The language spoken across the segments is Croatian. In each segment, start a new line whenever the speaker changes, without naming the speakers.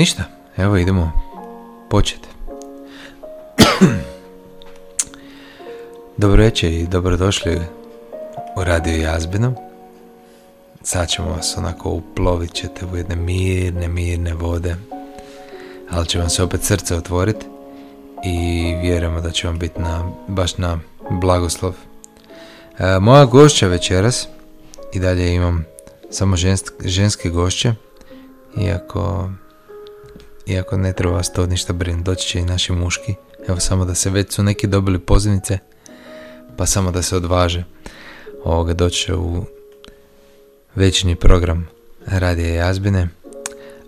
Ništa, evo idemo početi. Dobro večer i dobrodošli u Radio Jazbino. Sad ćemo vas onako uplovit ćete u jedne mirne, mirne vode. Ali će vam se opet srce otvoriti i vjerujemo da će vam biti na, baš na blagoslov. E, moja gošća večeras, i dalje imam samo ženske gošće, iako, iako ne treba vas to ništa brinuti, doći će i naši muški. Evo samo da se već su neki dobili pozivnice, pa samo da se odvaže ovoga doći u večni program Radije Jazbine,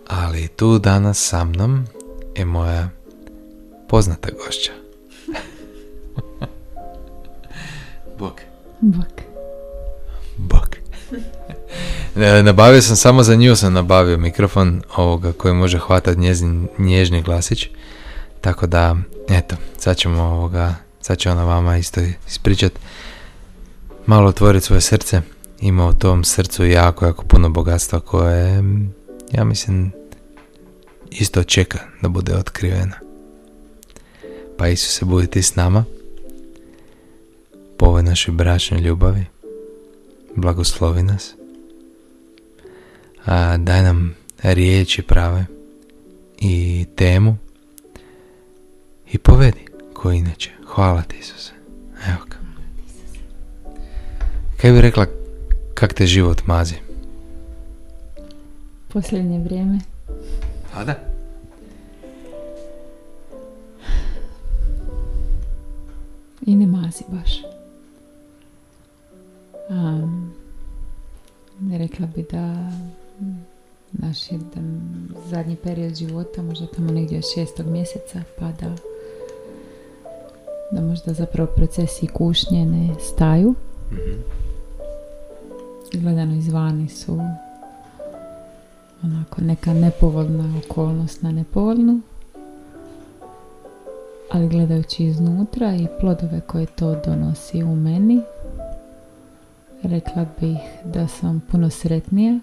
ali tu danas sa mnom je moja poznata gošća. Bok.
Bok.
Bok. Nabavio sam samo za nju sam nabavio mikrofon ovoga koji može hvatati njezin nježni glasić. Tako da, eto, sad ćemo ovoga, sad će ona vama isto ispričat malo otvoriti svoje srce. Ima u tom srcu jako, jako puno bogatstva koje, ja mislim, isto čeka da bude otkrivena. Pa Isuse, budi ti s nama po ovoj našoj bračnoj ljubavi. Blagoslovi nas. A, daj nam riječi prave i temu i povedi ko inače. Hvala ti Isuse. Evo ga. Kaj bi rekla kak te život mazi?
Posljednje vrijeme.
A da?
I ne mazi baš. Um, rekla bi da naš jedan zadnji period života, možda tamo negdje od šestog mjeseca, pa da da možda zapravo procesi kušnje ne staju. mm Gledano izvani su onako neka nepovoljna okolnost na nepovoljnu, ali gledajući iznutra i plodove koje to donosi u meni, rekla bih da sam puno sretnija,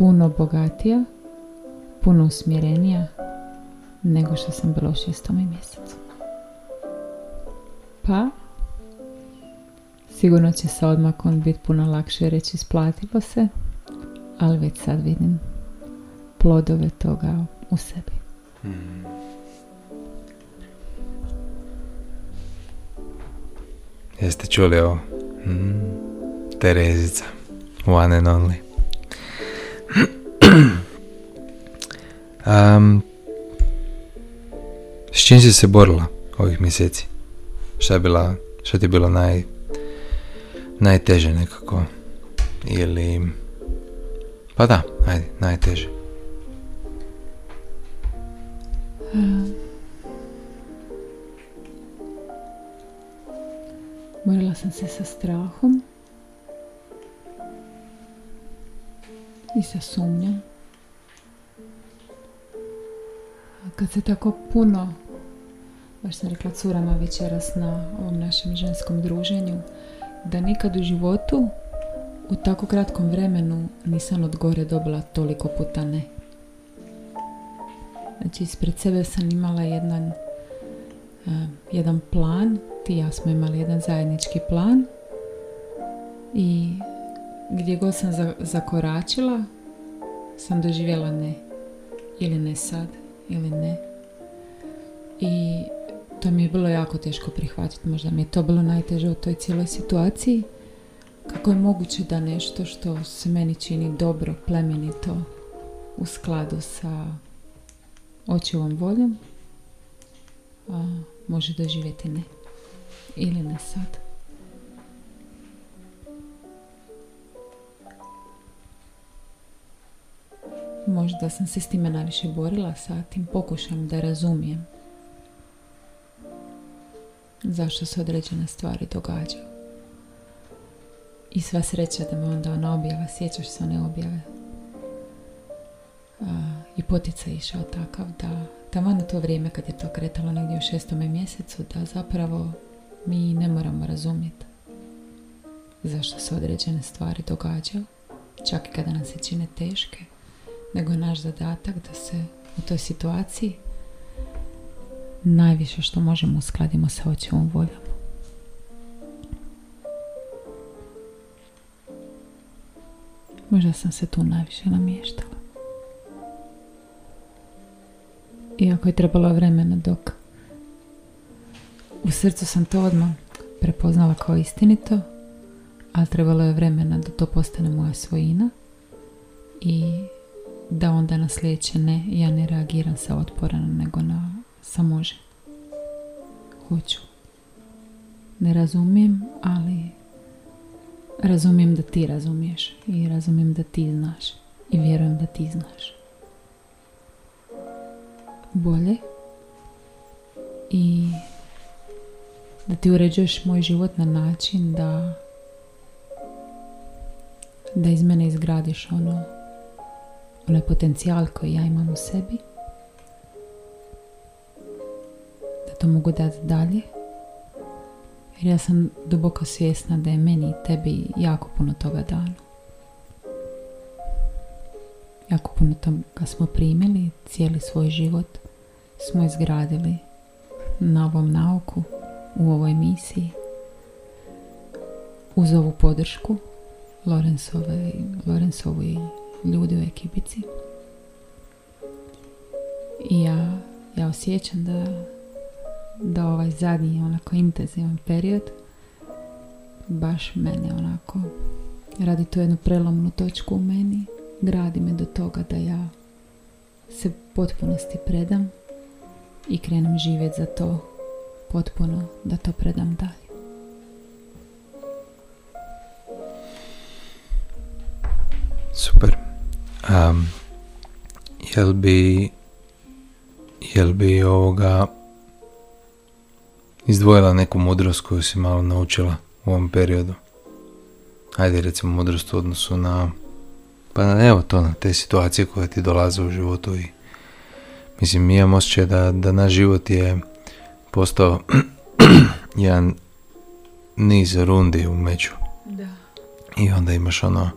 puno bogatija, puno usmjerenija nego što sam bila u šestom mjesecu. Pa, sigurno će sa odmakom biti puno lakše reći isplatilo se, ali već sad vidim plodove toga u sebi. Hmm.
Jeste čuli ovo? Mm. Terezica. One and only. Um, s čim si se borila ovih mjeseci? Šta je bila, šta ti je bilo naj, najteže nekako? Ili... Pa da, ajde, najteže.
Um. Borila sam se sa strahom i sa sumnjom. Kad se tako puno, baš sam rekla curama večeras na ovom našem ženskom druženju, da nikad u životu u tako kratkom vremenu nisam od gore dobila toliko puta ne. Znači ispred sebe sam imala jedan, uh, jedan plan ti ja smo imali jedan zajednički plan i gdje god sam zakoračila sam doživjela ne ili ne sad ili ne. I to mi je bilo jako teško prihvatiti. Možda mi je to bilo najteže u toj cijeloj situaciji. Kako je moguće da nešto što se meni čini dobro, plemenito u skladu sa očivom voljom a, može doživjeti ne. Ili ne sad. Možda sam se s time najviše borila sa tim pokušam da razumijem zašto se određene stvari događaju. I sva sreća da me onda ona objava, sjećaš se one objave. I potica išao takav da tamo na to vrijeme kad je to kretalo negdje u šestome mjesecu da zapravo mi ne moramo razumjeti zašto se određene stvari događaju, čak i kada nam se čine teške nego je naš zadatak da se u toj situaciji najviše što možemo uskladimo sa očevom voljom. Možda sam se tu najviše namještala. Iako je trebalo vremena dok u srcu sam to odmah prepoznala kao istinito, ali trebalo je vremena da to postane moja svojina i da onda na sljedeće ne, ja ne reagiram sa otporan, nego na sa može. Hoću. Ne razumijem, ali razumijem da ti razumiješ i razumijem da ti znaš i vjerujem da ti znaš. Bolje i da ti uređuješ moj život na način da da iz mene izgradiš ono onaj potencijal koji ja imam u sebi da to mogu dati dalje jer ja sam duboko svjesna da je meni i tebi jako puno toga dano. Jako puno toga smo primili cijeli svoj život smo izgradili na ovom nauku u ovoj misiji uz ovu podršku Lorenzovu i ljudi u ekipici. I ja, ja osjećam da, da ovaj zadnji onako intenzivan period baš mene onako radi tu jednu prelomnu točku u meni gradi me do toga da ja se potpunosti predam i krenem živjeti za to potpuno da to predam dalje.
Um, jel bi jel bi ovoga izdvojila neku mudrost koju si malo naučila u ovom periodu? Ajde recimo mudrost u odnosu na pa evo to na te situacije koje ti dolaze u životu i mislim mi imamo osjećaj da, da naš život je postao jedan niz rundi u među.
Da.
I onda imaš ono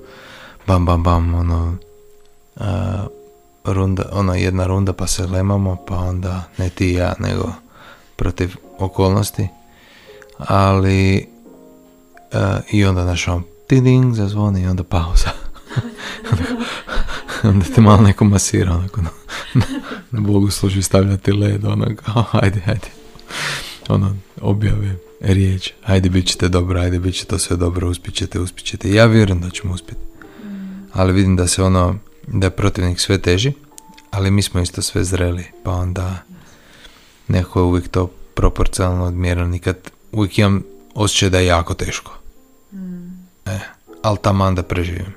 bam bam bam ono a, runda, ona jedna runda pa se lemamo pa onda ne ti i ja nego protiv okolnosti. Ali i onda naš on tiding zazvoni i onda pauza. Onda te malo neko masira onako na, na, Bogu služi stavljati led onako ajde ajde ono objave riječ ajde bit ćete dobro ajde bit će to sve dobro uspit ćete uspit ćete. Ja vjerujem da ćemo uspjeti ali vidim da se ono, da je protivnik sve teži, ali mi smo isto sve zreli, pa onda neko je uvijek to proporcionalno odmjereno, nikad uvijek imam osjećaj da je jako teško. Mm. E, ali tamo da preživim.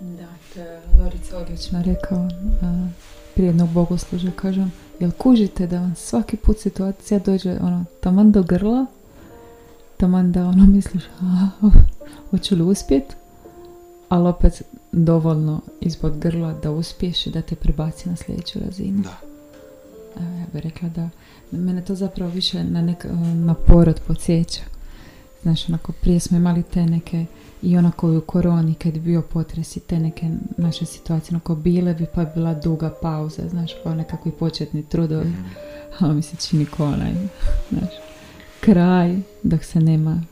Da, to je Lorica odlično rekao prije jednog bogosluža, kažem, jel kužite da vam svaki put situacija dođe ono, taman do grla, taman da ono misliš, a, hoću li uspjeti, ali opet dovoljno ispod grla da uspiješ i da te prebaci na sljedeću razinu.
Da.
ja bih rekla da mene to zapravo više na, nek, na porod podsjeća. Znaš, onako prije smo imali te neke i onako u koroni kad je bio potres i te neke naše situacije, onako bile bi pa bila duga pauza, znaš, pa nekakvi početni trudovi. Mm. A mi se čini ko onaj, znaš, kraj dok se nema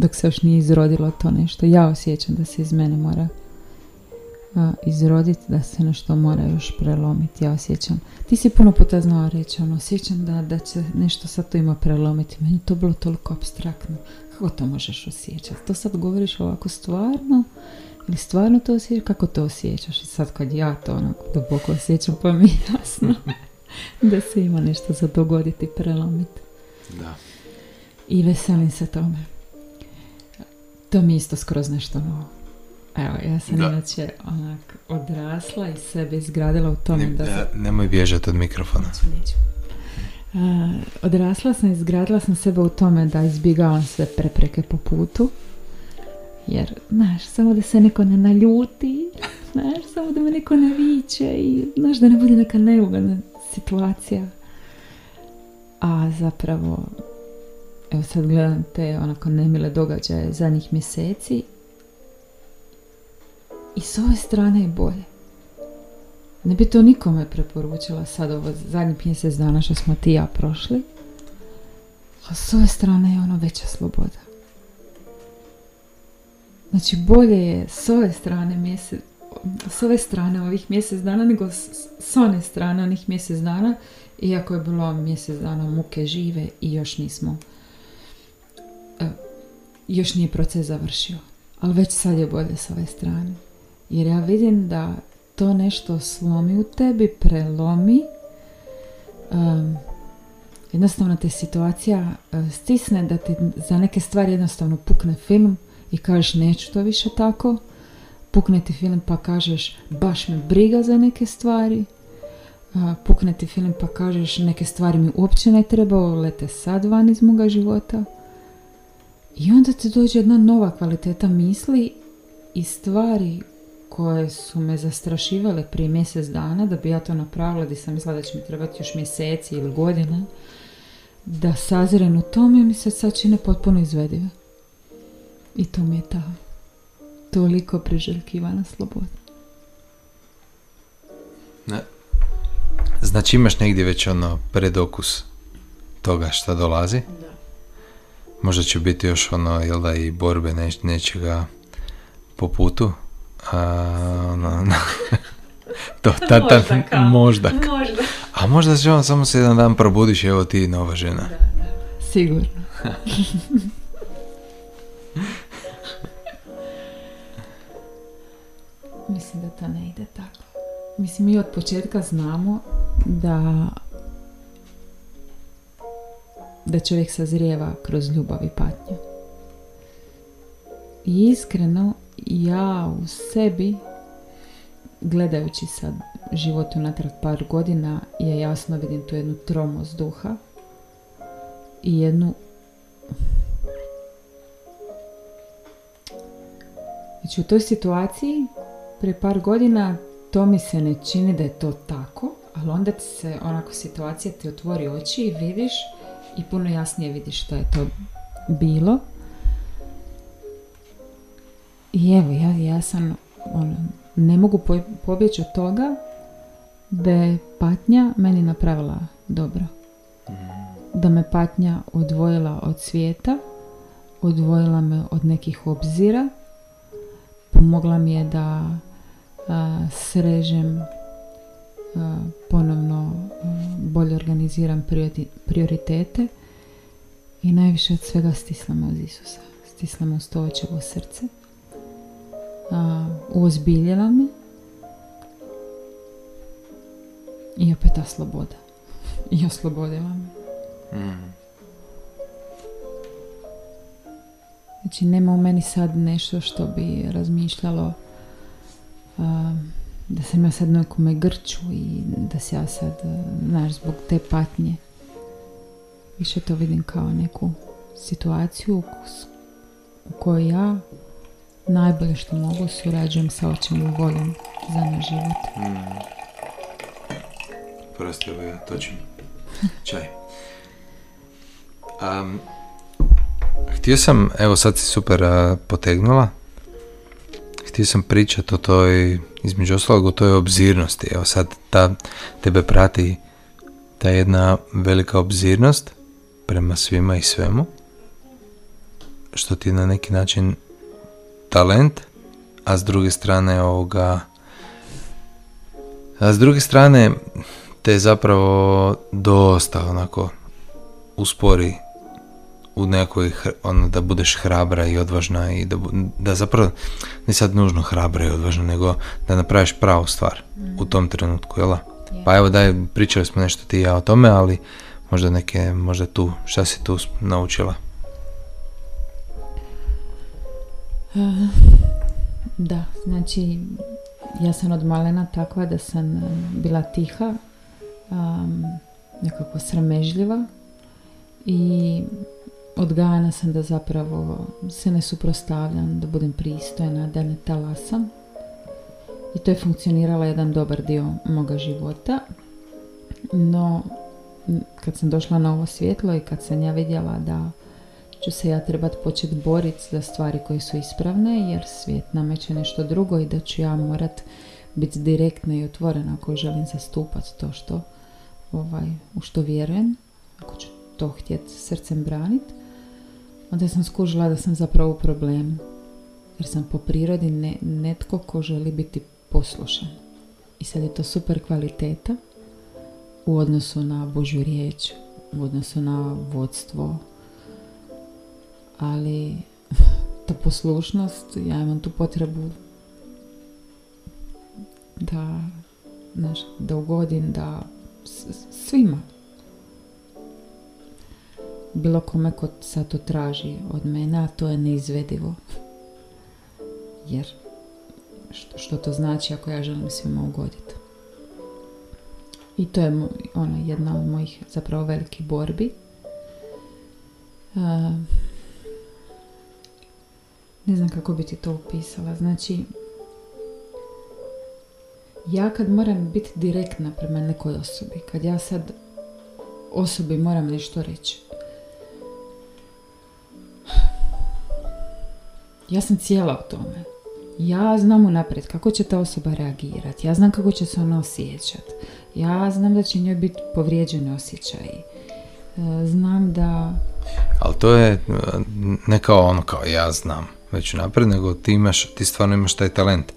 dok se još nije izrodilo to nešto. Ja osjećam da se iz mene mora izroditi, da se nešto mora još prelomiti. Ja osjećam. Ti si puno puta znao reći, ono, osjećam da, da će nešto sad to ima prelomiti. Meni to bilo toliko abstraktno. Kako to možeš osjećati? To sad govoriš ovako stvarno? Ili stvarno to osjećaš? Kako to osjećaš? I sad kad ja to onako duboko osjećam, pa mi je jasno da se ima nešto za dogoditi, prelomiti.
Da.
I veselim se tome. To mi isto skroz nešto novo. Evo, ja sam da. inače onak odrasla i sebe izgradila u tome
ne,
da...
Sam... Nemoj bježati od mikrofona.
Neću, neću. Uh, odrasla sam, izgradila sam sebe u tome da izbjegavam sve prepreke po putu. Jer, znaš, samo da se neko ne naljuti, znaš, samo da me neko ne viće i, znaš, da ne bude neka neugodna situacija. A zapravo, evo sad gledam te onako nemile događaje zadnjih mjeseci i s ove strane je bolje. Ne bi to nikome preporučila sad ovo zadnjih mjesec dana što smo ti ja prošli. A s ove strane je ono veća sloboda. Znači bolje je s ove strane mjesec, s ove strane ovih mjesec dana nego s, s one strane onih mjesec dana iako je bilo mjesec dana muke žive i još nismo još nije proces završio ali već sad je bolje s ove strane. Jer ja vidim da to nešto slomi u tebi prelomi um, jednostavno te situacija uh, stisne da ti za neke stvari jednostavno pukne film i kažeš neću to više tako. Pukne ti film pa kažeš baš me briga za neke stvari. Pukne ti film pa kažeš neke stvari mi uopće ne treba, lete sad van iz moga života. I onda ti dođe jedna nova kvaliteta misli i stvari koje su me zastrašivale prije mjesec dana da bi ja to napravila gdje sam mislila da će mi trebati još mjeseci ili godine da saziren u tome mi se sad čine potpuno izvedive. I to mi je ta toliko priželjkivana sloboda.
Ne, Znači imaš negdje već ono predokus toga šta dolazi? Da. Možda će biti još ono, jel da, i borbe neć, nečega po putu. A, ono, to, ta, ta, možda, možda. A možda će on samo se jedan dan probudiš evo ti nova žena. Da, da.
Sigurno. Mislim da to ne ide tako. Mislim, mi od početka znamo da da čovjek sazrijeva kroz ljubav i patnju. I iskreno ja u sebi gledajući sad život unatrag par godina je jasno vidim tu jednu tromost duha i jednu znači u toj situaciji prije par godina to mi se ne čini da je to tako, ali onda ti se onako situacija ti otvori oči i vidiš i puno jasnije vidiš što je to bilo. I evo, ja, ja sam, ono, ne mogu pobjeći od toga da je patnja meni napravila dobro. Da me patnja odvojila od svijeta, odvojila me od nekih obzira, pomogla mi je da srežem ponovno bolje organiziram prioritete i najviše od svega stislamo uz Isusa. Stislamo uz to očevo srce. Uozbiljila me i opet ta sloboda. I oslobodila me. Mm. Znači nema u meni sad nešto što bi razmišljalo da sam ja sad nekome grču i da se ja sad, znaš, zbog te patnje više to vidim kao neku situaciju u kojoj ja najbolje što mogu surađujem sa očim voljom za naš život. Mm.
Prosti, evo ja točim. Čaj. Um, htio sam, evo sad si super uh, potegnula, htio sam pričati o toj, između ostalog o toj obzirnosti. Evo sad ta, tebe prati ta jedna velika obzirnost prema svima i svemu, što ti je na neki način talent, a s druge strane ovoga, a s druge strane te zapravo dosta onako uspori u nekoj, ono, da budeš hrabra i odvažna i da, da zapravo, ne sad nužno hrabra i odvažna, nego da napraviš pravu stvar u tom trenutku, jel? Pa evo daj, pričali smo nešto ti i ja o tome, ali možda neke, možda tu, šta si tu naučila?
Uh, da, znači ja sam od malena takva da sam eh, bila tiha, um, nekako sramežljiva i odgajana sam da zapravo se ne suprostavljam, da budem pristojna, da ne talasam. I to je funkcioniralo jedan dobar dio moga života. No, kad sam došla na ovo svjetlo i kad sam ja vidjela da ću se ja trebati početi boriti za stvari koje su ispravne, jer svijet nameće nešto drugo i da ću ja morat biti direktna i otvorena ako želim zastupati to što ovaj, u što vjerujem, ako ću to htjeti srcem braniti, onda sam skužila da sam zapravo u problemu. Jer sam po prirodi ne, netko ko želi biti poslušan. I sad je to super kvaliteta u odnosu na Božju riječ, u odnosu na vodstvo. Ali ta poslušnost, ja imam tu potrebu da, znaš, da ugodim, da svima. Bilo kome ko sad to traži od mene, a to je neizvedivo. Jer što, što to znači ako ja želim svima ugoditi. I to je ona jedna od mojih zapravo velikih borbi. ne znam kako bi ti to upisala. Znači, ja kad moram biti direktna prema nekoj osobi, kad ja sad osobi moram nešto reći, ja sam cijela u tome. Ja znam unaprijed kako će ta osoba reagirati, ja znam kako će se ona osjećati, ja znam da će njoj biti povrijeđeni osjećaji, e, znam da...
Ali to je e, ne kao ono kao ja znam već unaprijed, nego ti imaš, ti stvarno imaš taj talent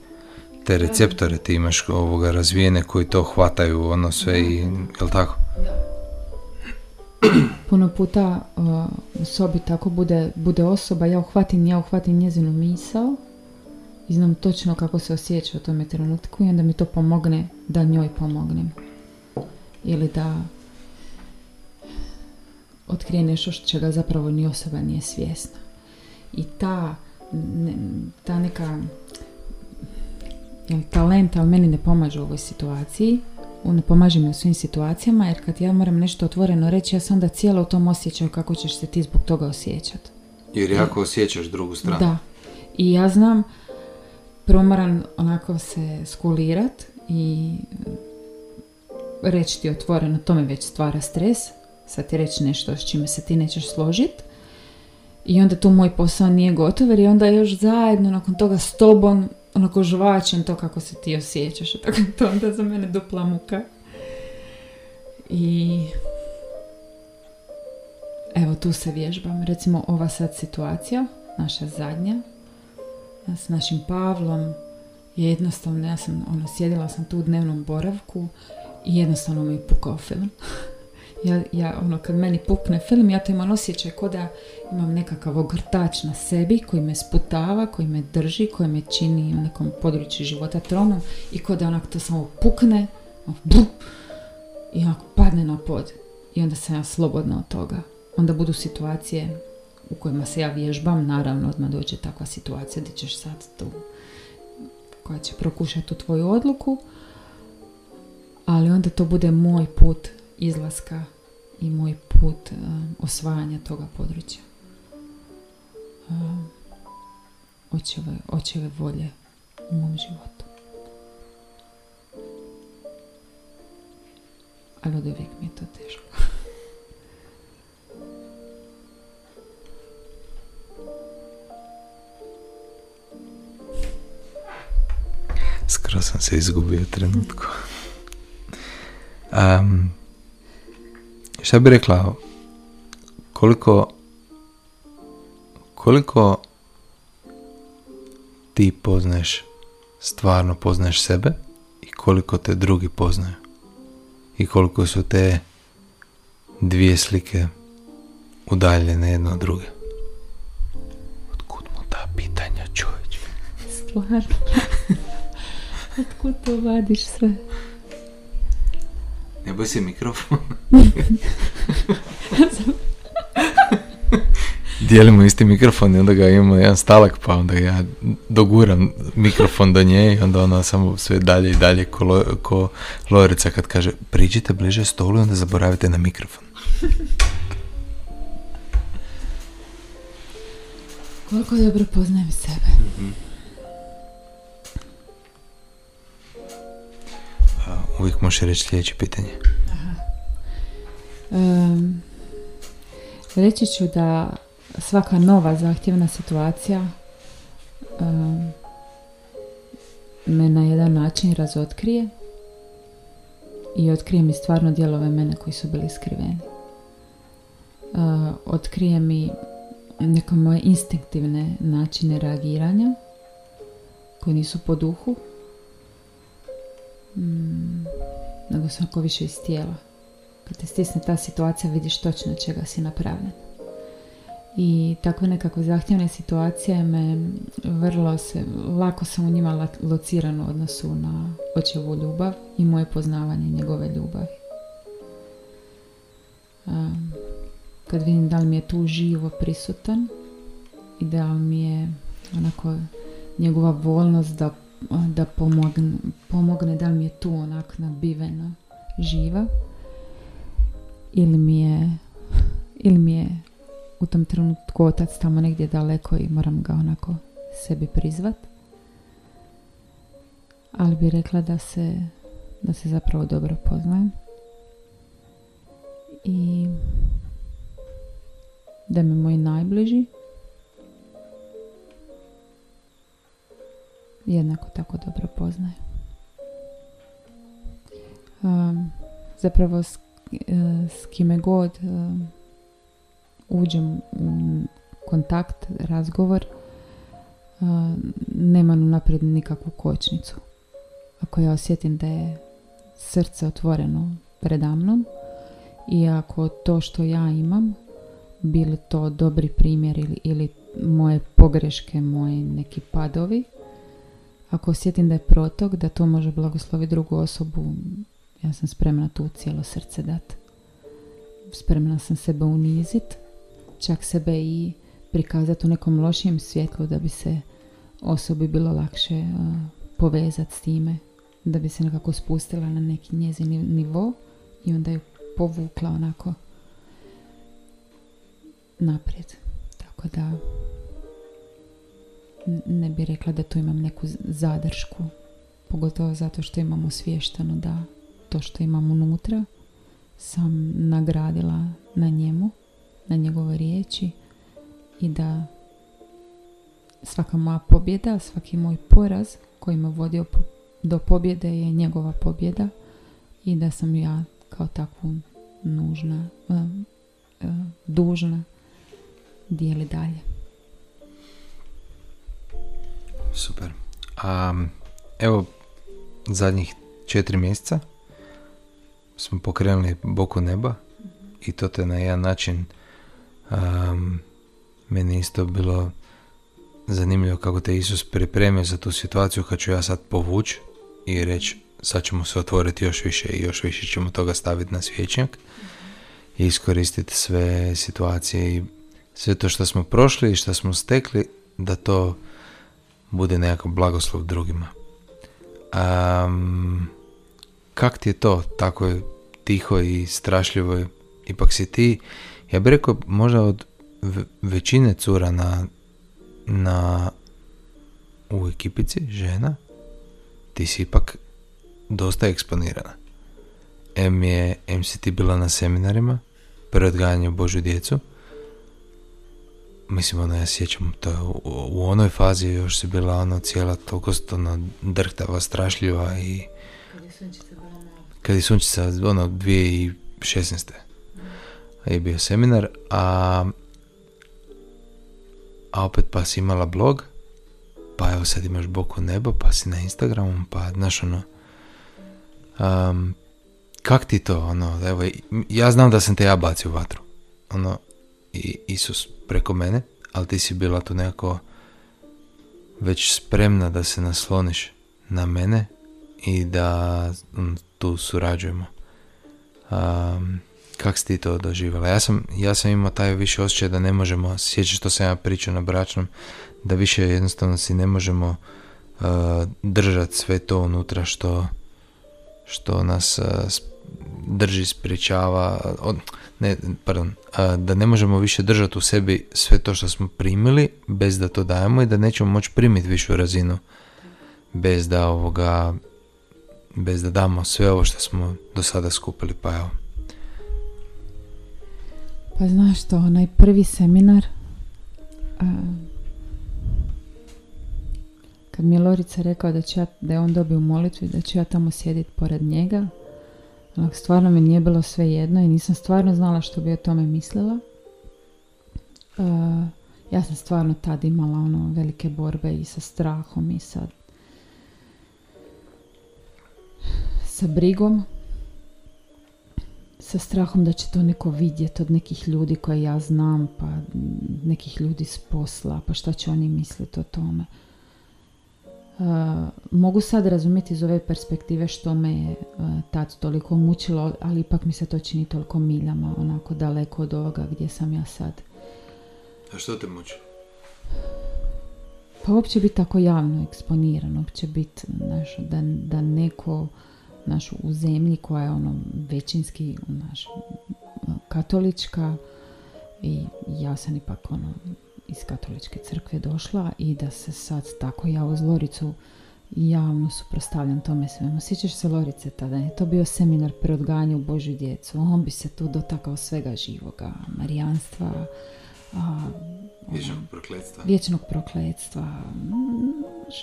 te receptore ti imaš ovoga razvijene koji to hvataju ono sve i jel tako?
Puno puta uh, sobi tako bude, bude osoba, ja uhvatim, ja uhvatim njezinu misao i znam točno kako se osjeća u tome trenutku i onda mi to pomogne da njoj pomognem. Ili da otkrije nešto čega zapravo ni osoba nije svjesna. I ta, ta neka talent, ali meni ne pomaže u ovoj situaciji. Ne pomaže mi u svim situacijama, jer kad ja moram nešto otvoreno reći, ja sam onda cijelo u tom osjećaju kako ćeš se ti zbog toga osjećati.
Jer jako osjećaš drugu stranu.
Da. I ja znam, prvo moram onako se skulirat i reći ti otvoreno, to mi već stvara stres. Sad ti reći nešto s čime se ti nećeš složiti. I onda tu moj posao nije gotov jer i onda još zajedno nakon toga s tobom onako žvačem to kako se ti osjećaš. Tako to onda za mene dupla muka. I evo tu se vježbam. Recimo ova sad situacija, naša zadnja, s našim Pavlom, je jednostavno, ja sam, ono, sjedila sam tu u dnevnom boravku i jednostavno mi je pukao film. ja, ja, ono, kad meni pukne film, ja to imam osjećaj kao da imam nekakav ogrtač na sebi koji me sputava, koji me drži, koji me čini u nekom području života tronom i kao da onak to samo pukne ono, i onako padne na pod. I onda sam ja slobodna od toga. Onda budu situacije u kojima se ja vježbam, naravno odmah dođe takva situacija gdje ćeš sad tu koja će prokušati tu tvoju odluku, ali onda to bude moj put izlaska i moj put uh, osvajanja toga područja. Očeve, očeve volje u mom životu. Ali od uvijek mi je to teško.
Skoro sam se izgubio trenutku. Um, šta bi rekla, koliko, koliko ti poznaješ, stvarno poznaješ sebe i koliko te drugi poznaju. I koliko su te dvije slike udaljene jedna od druge. Otkud mu ta pitanja, čovječ?
Stvarno. Otkud to vadiš sve?
Ne boj se mikrofon. Dijelimo isti mikrofon i onda ga imamo jedan stalak pa onda ja doguram mikrofon do nje i onda ona samo sve dalje i dalje ko, ko lorica kad kaže priđite bliže stolu i onda zaboravite na mikrofon.
Koliko dobro poznajem sebe. mm
uvijek možeš reći sljedeće pitanje. Aha.
reći ću da svaka nova zahtjevna situacija me na jedan način razotkrije i otkrije mi stvarno dijelove mene koji su bili skriveni. Uh, otkrije mi neke moje instinktivne načine reagiranja koji nisu po duhu mm, nego svako više iz tijela. Kad te stisne ta situacija vidiš točno čega si napravljen. I takve nekakve zahtjevne situacije me vrlo se, lako sam u njima lociran u odnosu na očevu ljubav i moje poznavanje njegove ljubavi. Kad vidim da li mi je tu živo prisutan i da li mi je onako njegova volnost da, da pomogne, pomogne, da li mi je tu onak nabivena živa ili mi je ili mi je u tom trenutku otac tamo negdje daleko i moram ga onako sebi prizvat. Ali bi rekla da se, da se zapravo dobro poznajem. I da me moji najbliži jednako tako dobro poznaju. Um, zapravo s, uh, kime god uđem u kontakt, razgovor, nemam naprijed nikakvu kočnicu. Ako ja osjetim da je srce otvoreno predamnom i ako to što ja imam bili to dobri primjer ili, ili moje pogreške, moji neki padovi. Ako osjetim da je protok, da to može blagosloviti drugu osobu, ja sam spremna tu cijelo srce dati. Spremna sam sebe unizit, čak sebe i prikazati u nekom lošijem svjetlu da bi se osobi bilo lakše povezati s time, da bi se nekako spustila na neki njezin nivo i onda je povukla onako naprijed. Tako da ne bi rekla da tu imam neku zadršku, pogotovo zato što imam osviješteno da to što imam unutra sam nagradila na njemu, na njegove riječi i da svaka moja pobjeda, svaki moj poraz koji me vodio do pobjede je njegova pobjeda i da sam ja kao takvu nužna, uh, uh, dužna dijeli dalje.
Super. A, evo, zadnjih četiri mjeseca smo pokrenuli Boku neba i to te na jedan način um, meni isto bilo zanimljivo kako te Isus pripremio za tu situaciju kad ću ja sad povući i reći sad ćemo se otvoriti još više i još više ćemo toga staviti na svjećnjak i iskoristiti sve situacije i sve to što smo prošli i što smo stekli, da to bude nekakav blagoslov drugima. Um, kak ti je to tako je tiho i strašljivo? Ipak si ti, ja bih rekao, možda od većine cura na, na u ekipici žena, ti si ipak dosta eksponirana. M je, M si ti bila na seminarima, preodgajanju Božju djecu, mislim, ono, ja sjećam, to u, onoj fazi još si bila ono cijela toliko ono, drhtava, strašljiva i... Kad je sunčica, ono, 2016. Je bio seminar, a... A opet pa si imala blog, pa evo sad imaš boku nebo, pa si na Instagramu, pa znaš ono... Um, kak ti to, ono, evo, ja znam da sam te ja bacio u vatru. Ono, i Isus preko mene, ali ti si bila tu nekako već spremna da se nasloniš na mene i da mm, tu surađujemo. Um, kak si ti to doživjela? Ja sam, ja sam imao taj više osjećaj da ne možemo, sjećaš što sam ja pričao na bračnom, da više jednostavno si ne možemo uh, držati sve to unutra što, što nas uh, drži, spriječava, ne, pardon, da ne možemo više držati u sebi sve to što smo primili bez da to dajemo i da nećemo moći primiti višu razinu bez da ovoga bez da damo sve ovo što smo do sada skupili pa evo
pa znaš što onaj prvi seminar kad mi je Lorica rekao da, će ja, da je on dobio molitvu i da ću ja tamo sjediti pored njega, onak stvarno mi nije bilo sve jedno i nisam stvarno znala što bi o tome mislila. Uh, ja sam stvarno tad imala ono velike borbe i sa strahom i sa sa brigom sa strahom da će to neko vidjeti od nekih ljudi koje ja znam, pa nekih ljudi s posla, pa šta će oni misliti o tome. Uh, mogu sad razumjeti iz ove perspektive što me je uh, tad toliko mučilo, ali ipak mi se to čini toliko miljama, onako daleko od ovoga gdje sam ja sad.
A što te muči?
Pa uopće biti tako javno eksponiran, uopće biti, da, da neko naš, u zemlji koja je ono većinski naš, katolička i ja sam ipak ono iz katoličke crkve došla i da se sad tako ja uz Loricu javno suprostavljam tome svemu. Sjećaš se Lorice tada? Je to bio seminar pri odganju Božju djecu. On bi se tu dotakao svega živoga. Marijanstva,
Vječnog prokletstva.
Vječnog prokletstva.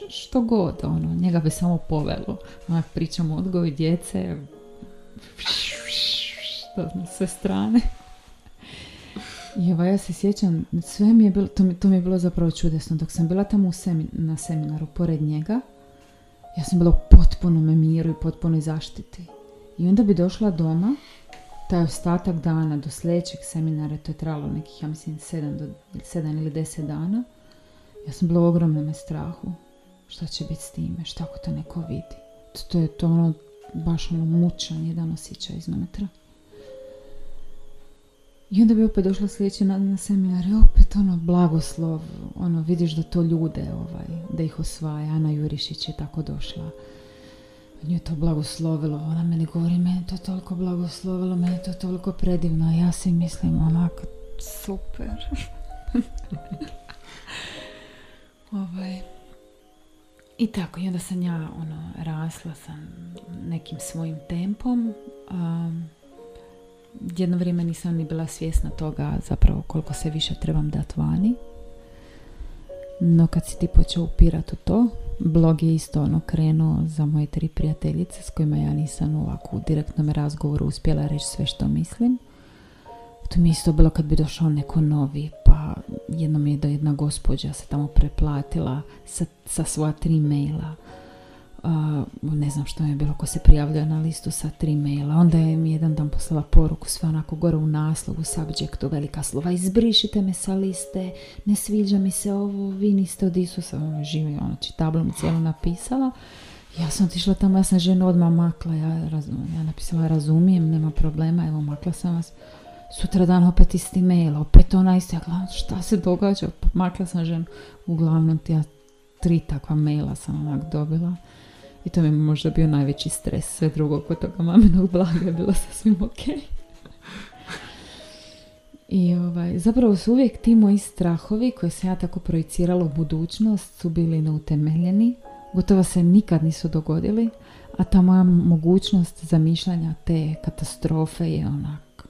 što god, ono, njega bi samo povelo. Onak pričamo o odgoju djece. Što na sve strane. I ovaj, ja se sjećam, sve mi je bilo, to mi, to mi je bilo zapravo čudesno. Dok sam bila tamo u na seminaru pored njega, ja sam bila u potpunom miru i potpunoj zaštiti. I onda bi došla doma taj ostatak dana do sljedećeg seminara, to je trajalo nekih, ja mislim, 7, do, 7 ili 10 dana, ja sam bila u ogromnom strahu. Šta će biti s time? Šta ako to neko vidi? To je to ono, baš ono mučan jedan osjećaj iznutra. I onda bi opet došla sljedeći na, na seminar i opet ono blagoslov, ono vidiš da to ljude, ovaj, da ih osvaja. Ana Jurišić je tako došla nju to blagoslovilo, ona meni govori, meni to toliko blagoslovilo, meni to toliko predivno, ja si mislim onako, super. ovaj. I tako, i onda sam ja ono, rasla sam nekim svojim tempom. Um, jedno vrijeme nisam ni bila svjesna toga zapravo koliko se više trebam dati vani. No kad si ti počeo upirati u to, blog je isto ono krenuo za moje tri prijateljice s kojima ja nisam ovako u direktnom razgovoru uspjela reći sve što mislim. To mi je isto bilo kad bi došao neko novi, pa jednom je da jedna gospođa se tamo preplatila sa, sa svoja tri maila ne znam što je bilo ko se prijavljuje na listu sa tri maila. Onda je mi jedan dan poslala poruku sve onako gore u naslovu, subjectu, velika slova. Izbrišite me sa liste, ne sviđa mi se ovo, vi niste od Isusa. Ono, živi, ono, tablom cijelo napisala. Ja sam otišla tamo, ja sam ženu odmah makla, ja, ja napisala razumijem, nema problema, evo makla sam vas. Sutra dan opet isti mail, opet ona isti, ja gledam šta se događa, makla sam ženu. Uglavnom, ja tri takva maila sam onak dobila. I to mi je možda bio najveći stres. Sve drugo kod toga maminog blaga je bilo sasvim ok. I ovaj, zapravo su uvijek ti moji strahovi koje sam ja tako projicirala u budućnost su bili neutemeljeni. Gotovo se nikad nisu dogodili. A ta moja mogućnost zamišljanja te katastrofe je onak...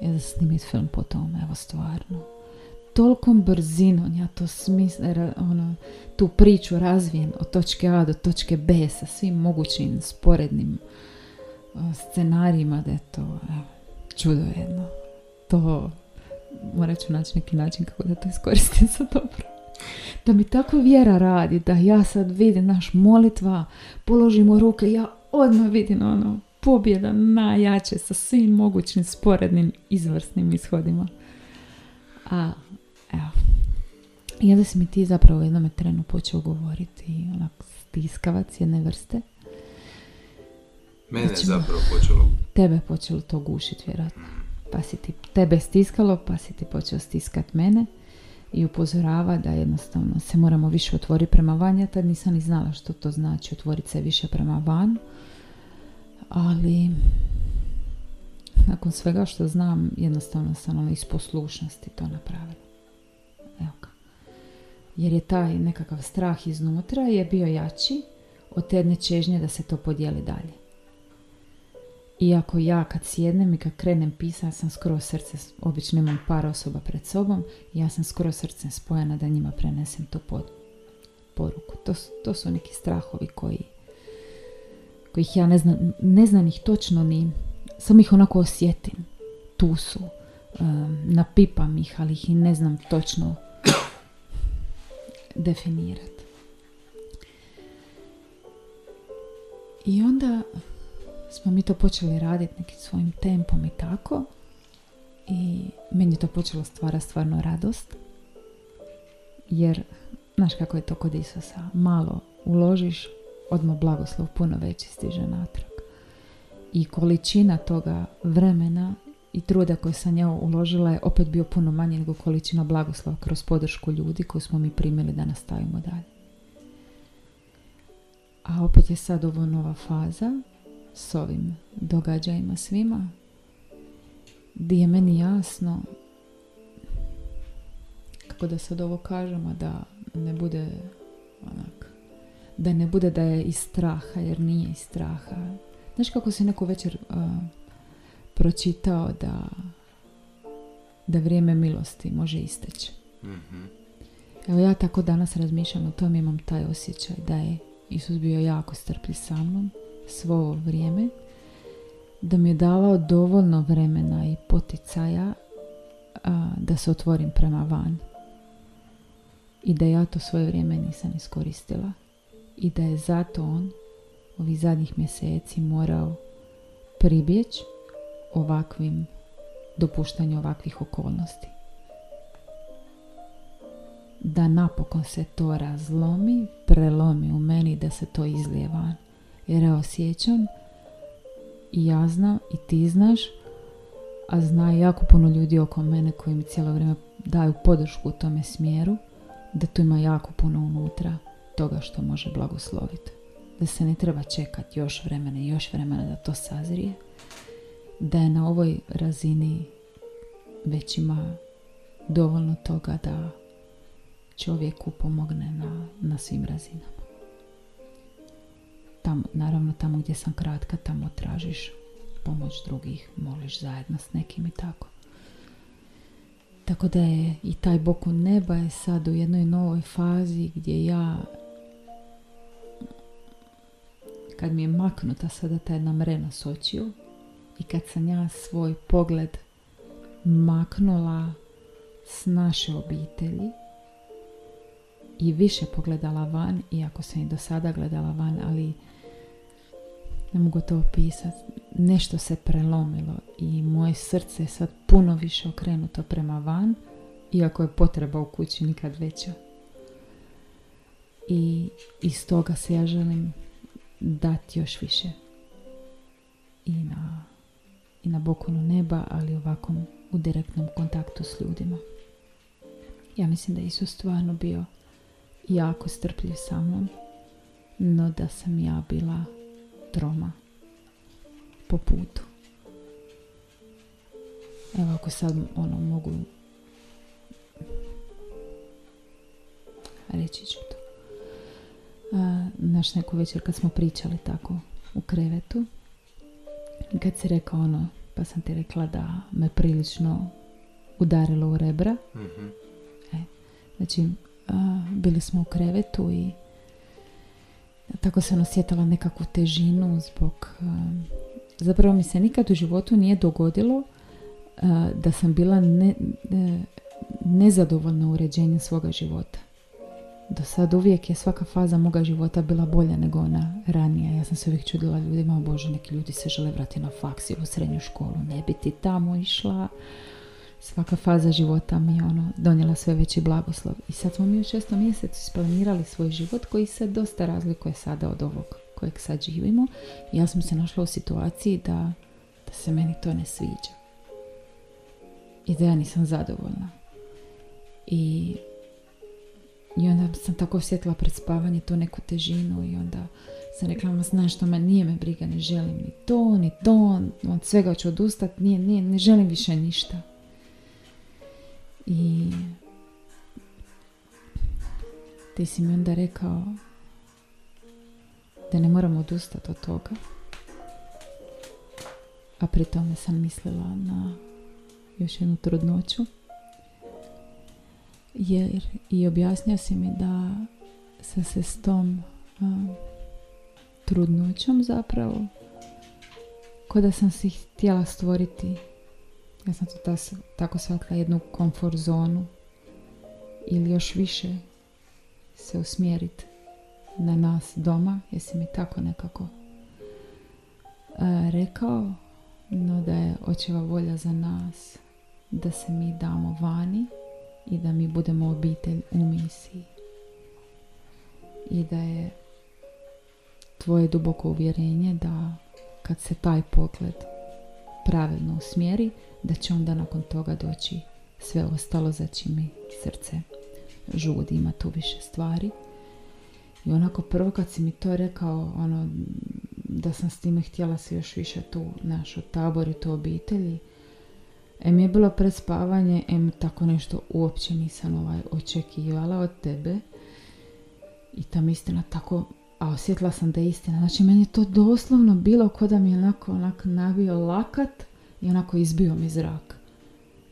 Je da snimit film po tome, evo stvarno tolikom brzinom ja to smisle, ono, tu priču razvijem od točke A do točke B sa svim mogućim sporednim scenarijima da je to čudo jedno. To morat ću naći neki način kako da to iskoristim za dobro. Da mi tako vjera radi, da ja sad vidim naš molitva, položimo ruke, ja odmah vidim ono, pobjeda najjače sa svim mogućim sporednim izvrsnim ishodima. A Evo. I onda si mi ti zapravo u jednom trenu počeo govoriti onak stiskavac jedne vrste.
Mene je zapravo počelo...
Tebe počelo to gušiti vjerojatno. Pa si ti tebe stiskalo, pa si ti počeo stiskat mene i upozorava da jednostavno se moramo više otvoriti prema van. Ja tad nisam ni znala što to znači otvoriti se više prema van. Ali nakon svega što znam, jednostavno sam ono iz poslušnosti to napravila. Jer je taj nekakav strah iznutra je bio jači od te jedne čežnje da se to podijeli dalje. Iako ja kad sjednem i kad krenem pisati, ja sam skoro srce, obično imam par osoba pred sobom, ja sam skoro srcem spojena da njima prenesem to pod, poruku. To, to su neki strahovi koji kojih ja ne znam, ne znam ih točno ni, samo ih onako osjetim. Tu su. Um, napipam ih, ali ih i ne znam točno definirati. I onda smo mi to počeli raditi nekim svojim tempom i tako. I meni je to počelo stvara stvarno radost. Jer, znaš kako je to kod Isusa, malo uložiš, odmah blagoslov puno veći stiže natrag. I količina toga vremena i truda koje sam ja uložila je opet bio puno manje nego količina blagoslova kroz podršku ljudi koju smo mi primili da nastavimo dalje. A opet je sad ovo nova faza s ovim događajima svima gdje je meni jasno kako da sad ovo kažemo da ne bude onak da ne bude da je iz straha jer nije iz straha znaš kako si neku večer uh, pročitao da da vrijeme milosti može isteći
Mhm.
Evo ja tako danas razmišljam o tom, imam taj osjećaj da je Isus bio jako strpljiv sa mnom svo ovo vrijeme, da mi je davao dovoljno vremena i poticaja a, da se otvorim prema van. I da ja to svoje vrijeme nisam iskoristila. I da je zato on ovih zadnjih mjeseci morao pribjeći ovakvim dopuštanju ovakvih okolnosti da napokon se to razlomi, prelomi u meni da se to izlije van. Jer ja osjećam i ja znam i ti znaš, a zna jako puno ljudi oko mene koji mi cijelo vrijeme daju podršku u tome smjeru, da tu ima jako puno unutra toga što može blagosloviti. Da se ne treba čekati još vremena i još vremena da to sazrije. Da je na ovoj razini već ima dovoljno toga da čovjeku pomogne na, na svim razinama. Tamo, naravno, tamo gdje sam kratka, tamo tražiš pomoć drugih, moliš zajedno s nekim i tako. Tako da je i taj boku neba je sad u jednoj novoj fazi gdje ja kad mi je maknuta sada ta jedna mrena s očiju i kad sam ja svoj pogled maknula s naše obitelji i više pogledala van, iako sam i do sada gledala van, ali ne mogu to opisati. Nešto se prelomilo i moje srce je sad puno više okrenuto prema van, iako je potreba u kući nikad veća. I iz toga se ja želim dati još više. I na, i na bokonu neba, ali ovakvom u direktnom kontaktu s ljudima. Ja mislim da je Isus stvarno bio jako strpljiv sa mnom, no da sam ja bila troma po putu. Evo ako sad ono mogu reći ću to. A, naš neku večer kad smo pričali tako u krevetu, kad si rekao ono, pa sam ti rekla da me prilično udarilo u rebra,
Mhm.
Znači, a, bili smo u krevetu i tako sam osjetila nekakvu težinu zbog... a, zapravo mi se nikad u životu nije dogodilo a, da sam bila ne, e, nezadovoljna uređenjem svoga života. Do sad uvijek je svaka faza moga života bila bolja nego ona ranija. Ja sam se uvijek čudila ljudima, o Bože, neki ljudi se žele vratiti na faks ili u srednju školu. Ne bi ti tamo išla, svaka faza života mi je ono donijela sve veći blagoslov. I sad smo mi u šestom mjesecu isplanirali svoj život koji se dosta razlikuje sada od ovog kojeg sad živimo. Ja sam se našla u situaciji da, da se meni to ne sviđa. I da ja nisam zadovoljna. I, I onda sam tako osjetila pred spavanje tu neku težinu i onda sam rekla, ma znaš što me nije me briga, ne želim ni to, ni to, od svega ću odustati, nije, nije, ne želim više ništa. I ti si mi onda rekao da ne moram odustati od toga. A pri tome sam mislila na još jednu trudnoću. Jer i objasnio si mi da sa se s tom trudnoćom zapravo ko da sam si htjela stvoriti ja sam to tako shvatila jednu komfort zonu ili još više se usmjeriti na nas doma, jesi mi tako nekako rekao, no da je očeva volja za nas da se mi damo vani i da mi budemo obitelj u misiji. I da je tvoje duboko uvjerenje da kad se taj pogled pravilno usmjeri, da će onda nakon toga doći sve ostalo za čim srce žudi, ima tu više stvari. I onako prvo kad si mi to rekao, ono, da sam s time htjela se još više tu našu tabor i tu obitelji, em je bilo predspavanje, em tako nešto uopće nisam ovaj očekivala od tebe. I tam istina tako, a osjetila sam da je istina. Znači meni je to doslovno bilo ko da mi je onako, onako navio lakat i onako izbio mi zrak.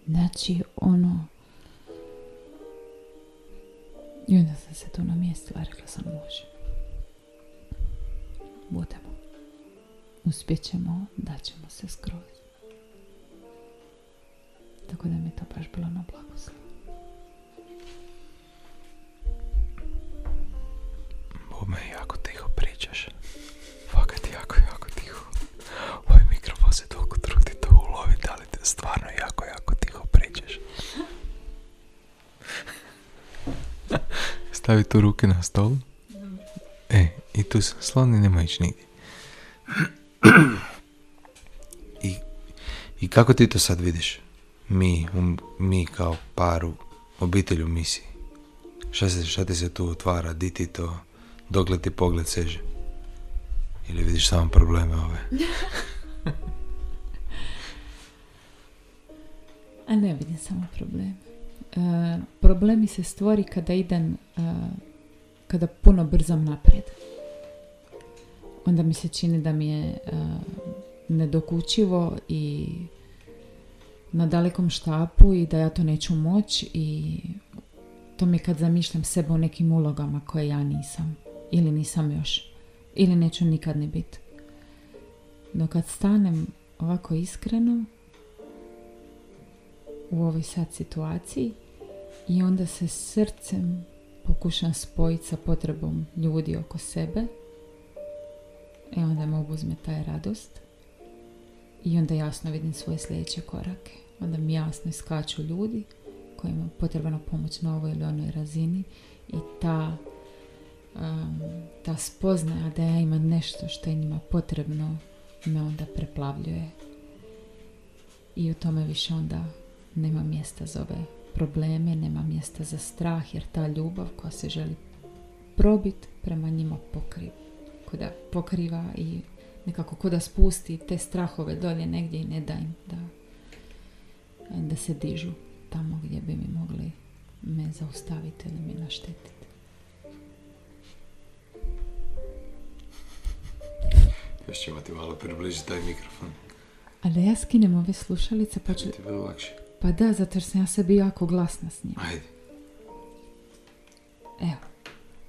Znači ono, i onda sam se tu namjestila, rekla sam može. Budemo. Uspjećemo, daćemo se skroz. Tako da mi to baš bilo na blagoslov.
Bome, jako tiho pričaš. Fakat jako, jako tiho. Ovaj mikrofon se toliko trudi to uloviti, ali te stvarno jako, jako tiho pričaš. Stavi tu ruke na stol. E, i tu sloni nema ići nigdje. I, I kako ti to sad vidiš? Mi, mi kao paru, obitelj u misiji. Šta, se, šta ti se tu otvara? Di ti to? Dokle ti pogled seže? Ili vidiš samo probleme ove?
A ne vidim samo probleme. Uh, problemi se stvori kada idem, uh, kada puno brzam naprijed. Onda mi se čini da mi je uh, nedokučivo i na dalekom štapu i da ja to neću moći i to mi kad zamišljam sebe u nekim ulogama koje ja nisam ili nisam još ili neću nikad ni biti. No kad stanem ovako iskreno u ovoj sad situaciji i onda se srcem pokušam spojiti sa potrebom ljudi oko sebe. E onda me obuzme taj radost. I onda jasno vidim svoje sljedeće korake. Onda mi jasno iskaču ljudi kojima je potrebna pomoć na ovoj ili onoj razini. I ta, um, ta spoznaja da ja imam nešto što je njima potrebno me onda preplavljuje. I u tome više onda nema mjesta za ove probleme, nema mjesta za strah jer ta ljubav koja se želi probit prema njima pokriva. Koda pokriva i nekako koda spusti te strahove dolje negdje i ne da im da, da se dižu tamo gdje bi mi mogli me zaustaviti ili mi naštetiti.
Još ćemo ti malo približiti taj mikrofon.
Ali ja skinem ove slušalice pa ću...
Ti bilo lakše.
Pa da, zato jer sam ja sebi jako glasna s njim.
Ajde.
Evo.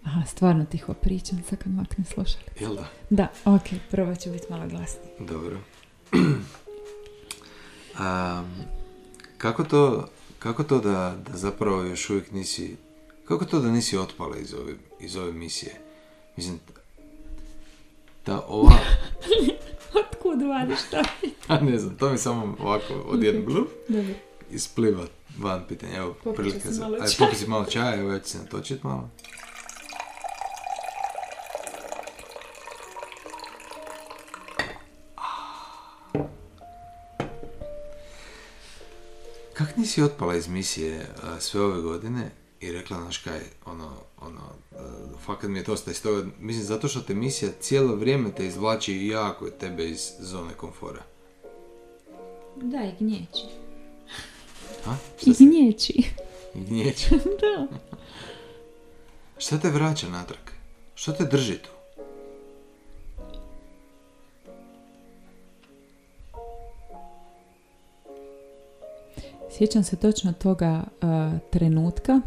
Aha, stvarno tiho pričam, sad kad makne slušali.
Jel da?
Da, ok, prvo ću biti malo glasniji.
Dobro. kako to, kako to da, da zapravo još uvijek nisi, kako to da nisi otpala iz ove, iz ove misije? Mislim, ta ova...
Otkud vadiš to?
A ne znam, to mi samo ovako od jednog Dobro ispliva van pitanja. Evo, prilika
za... Malo
Aj, popit si malo čaja, evo ja ću se natočiti malo. Nisi otpala iz misije sve ove godine i rekla, znaš kaj, ono, ono, uh, fakat mi je to iz toga, mislim, zato što te misija cijelo vrijeme te izvlači jako tebe iz zone komfora.
Da, i gnječi.
A?
I gnječi.
I gnječi?
da.
Šta te vraća natrag? Što te drži tu?
Sjećam se točno toga uh, trenutka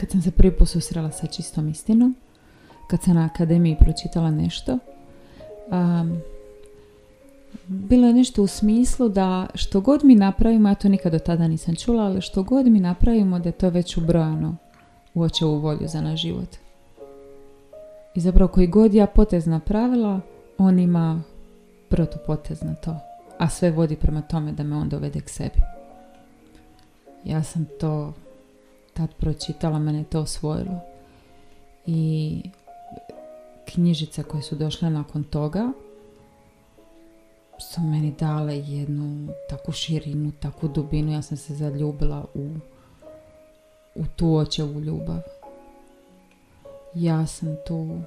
kad sam se prvi put susrela sa čistom istinom, kad sam na akademiji pročitala nešto, um, bilo je nešto u smislu da što god mi napravimo, ja to nikad do tada nisam čula, ali što god mi napravimo da je to već ubrojano u očevu volju za naš život. I zapravo koji god ja potez napravila, on ima protupotez na to. A sve vodi prema tome da me on dovede k sebi. Ja sam to tad pročitala, mene to osvojilo. I knjižice koje su došle nakon toga su meni dale jednu takvu širinu, takvu dubinu. Ja sam se zaljubila u, u tu očevu ljubav. Ja sam tu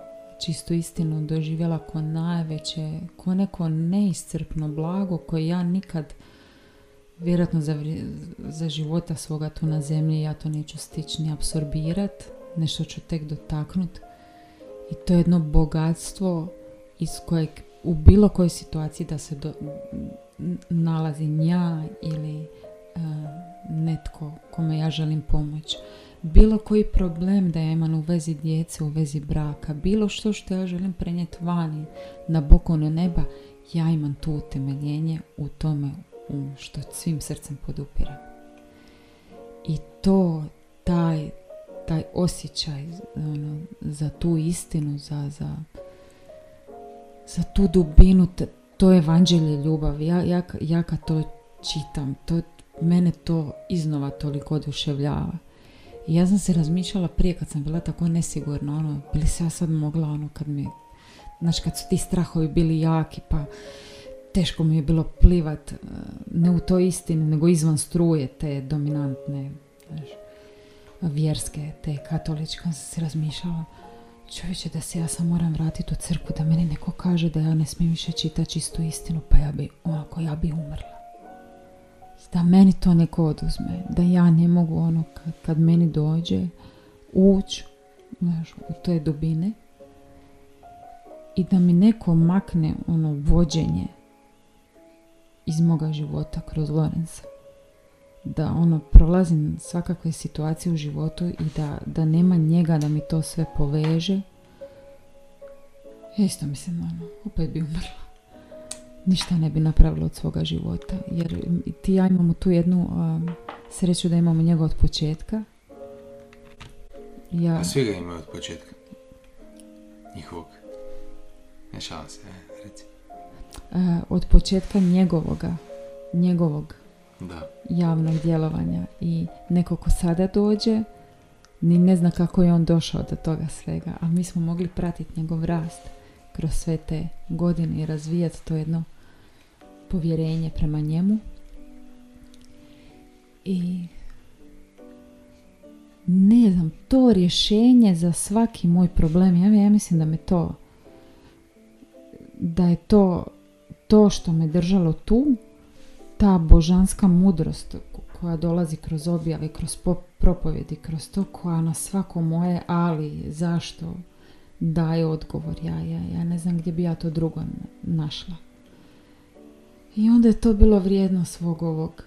čistu istinu doživjela ko najveće, ko neko neiscrpno blago koje ja nikad vjerojatno za, za života svoga tu na zemlji ja to neću stići ni apsorbirat, nešto ću tek dotaknut. I to je jedno bogatstvo iz kojeg u bilo kojoj situaciji da se do, nalazim ja ili uh, netko kome ja želim pomoć bilo koji problem da ja imam u vezi djece, u vezi braka, bilo što što ja želim prenijeti vani na bokonu neba, ja imam tu utemeljenje u tome što svim srcem podupirem. I to, taj, taj osjećaj ono, za tu istinu, za, za, za tu dubinu, to je evanđelje ljubavi. Ja, ja, ja kad to čitam, to, mene to iznova toliko oduševljava. I ja sam se razmišljala prije kad sam bila tako nesigurna, ono, bili se ja sad mogla, ono, kad mi, znaš, kad su ti strahovi bili jaki, pa teško mi je bilo plivat, e, ne u toj istini, nego izvan struje te dominantne, znaš, vjerske, te katoličke, sam se razmišljala, čovječe, da se ja sam moram vratiti u crku, da meni neko kaže da ja ne smijem više čitati čistu istinu, pa ja bi, onako, ja bi umrla. Da meni to neko oduzme, da ja ne mogu ono kad, kad meni dođe ući u te dubine i da mi neko makne ono vođenje iz moga života kroz Lorenza. Da ono prolazim svakakve situacije u životu i da, da nema njega da mi to sve poveže. Isto mislim, ono, opet bi umrla ništa ne bi napravila od svoga života. Jer ti ja imamo tu jednu sreću da imamo njega od početka.
Ja... A svi ga imaju od početka. Njihovog. Ne šalim se, reci.
od početka njegovoga, njegovog
da.
javnog djelovanja. I neko ko sada dođe, ni ne zna kako je on došao do toga svega. A mi smo mogli pratiti njegov rast kroz sve te godine i razvijati to jedno povjerenje prema njemu. I ne znam, to rješenje za svaki moj problem, ja, ja mislim da me to da je to to što me držalo tu, ta božanska mudrost koja dolazi kroz objave, kroz propovjedi, kroz to koja na svako moje ali, zašto, daje odgovor. Ja, ja, ja ne znam gdje bi ja to drugo našla. I onda je to bilo vrijedno svog ovog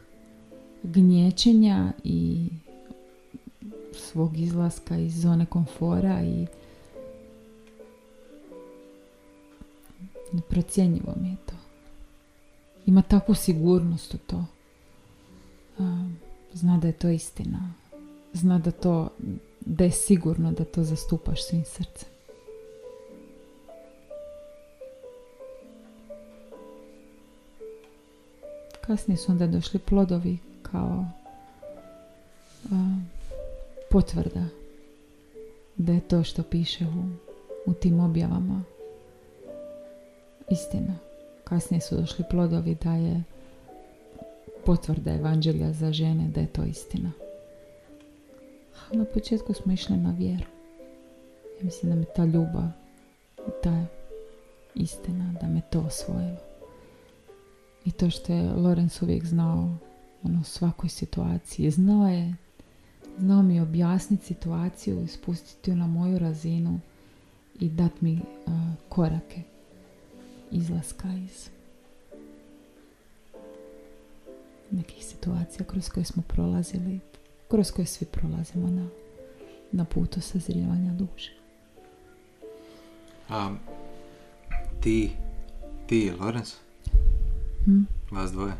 gnječenja i svog izlaska iz zone komfora i neprocjenjivo mi je to. Ima takvu sigurnost u to. Zna da je to istina. Zna da to, da je sigurno da to zastupaš svim srcem. Kasnije su onda došli plodovi kao potvrda da je to što piše u, u tim objavama istina. Kasnije su došli plodovi da je potvrda evanđelja za žene da je to istina. A na početku smo išli na vjeru. Ja mislim da me ta ljubav ta istina, da me to osvojilo. I to što je Lorenz uvijek znao ono, u svakoj situaciji. Znao je, znao mi objasniti situaciju spustiti ju na moju razinu i dati mi korake izlaska iz nekih situacija kroz koje smo prolazili, kroz koje svi prolazimo na, na putu sazrijevanja duše.
A ti, ti i Lorenz?
Hm?
Vas dvoje?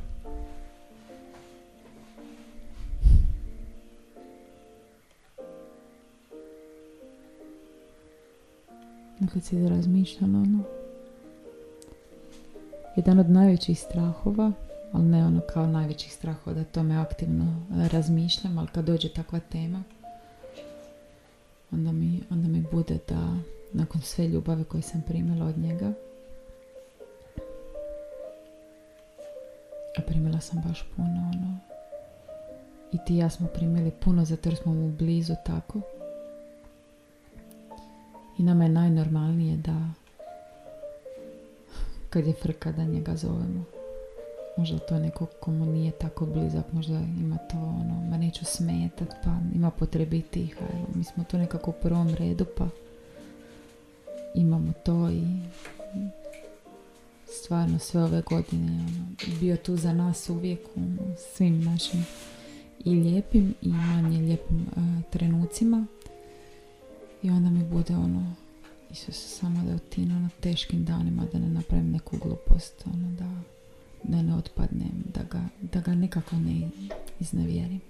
Kad si razmišljam, ono, jedan od najvećih strahova, ali ne ono kao najvećih strahova da tome aktivno e, razmišljam, ali kad dođe takva tema, onda mi, onda mi bude da nakon sve ljubave koje sam primila od njega, a primila sam baš puno, ono, i ti i ja smo primili puno zato jer smo mu blizu tako. I nama je najnormalnije da kad je frka da njega zovemo. Možda to je neko komu nije tako blizak, možda ima to ono, ma neću smetat, pa ima potrebitih, evo, mi smo tu nekako u prvom redu, pa imamo to i stvarno sve ove godine ono, bio tu za nas uvijek u svim našim i lijepim i manje lijepim uh, trenucima i onda mi bude ono Isus, samo da u na teškim danima da ne napravim neku glupost, ono, da, da ne otpadnem, da ga, da ga nikako ne iznevjerim.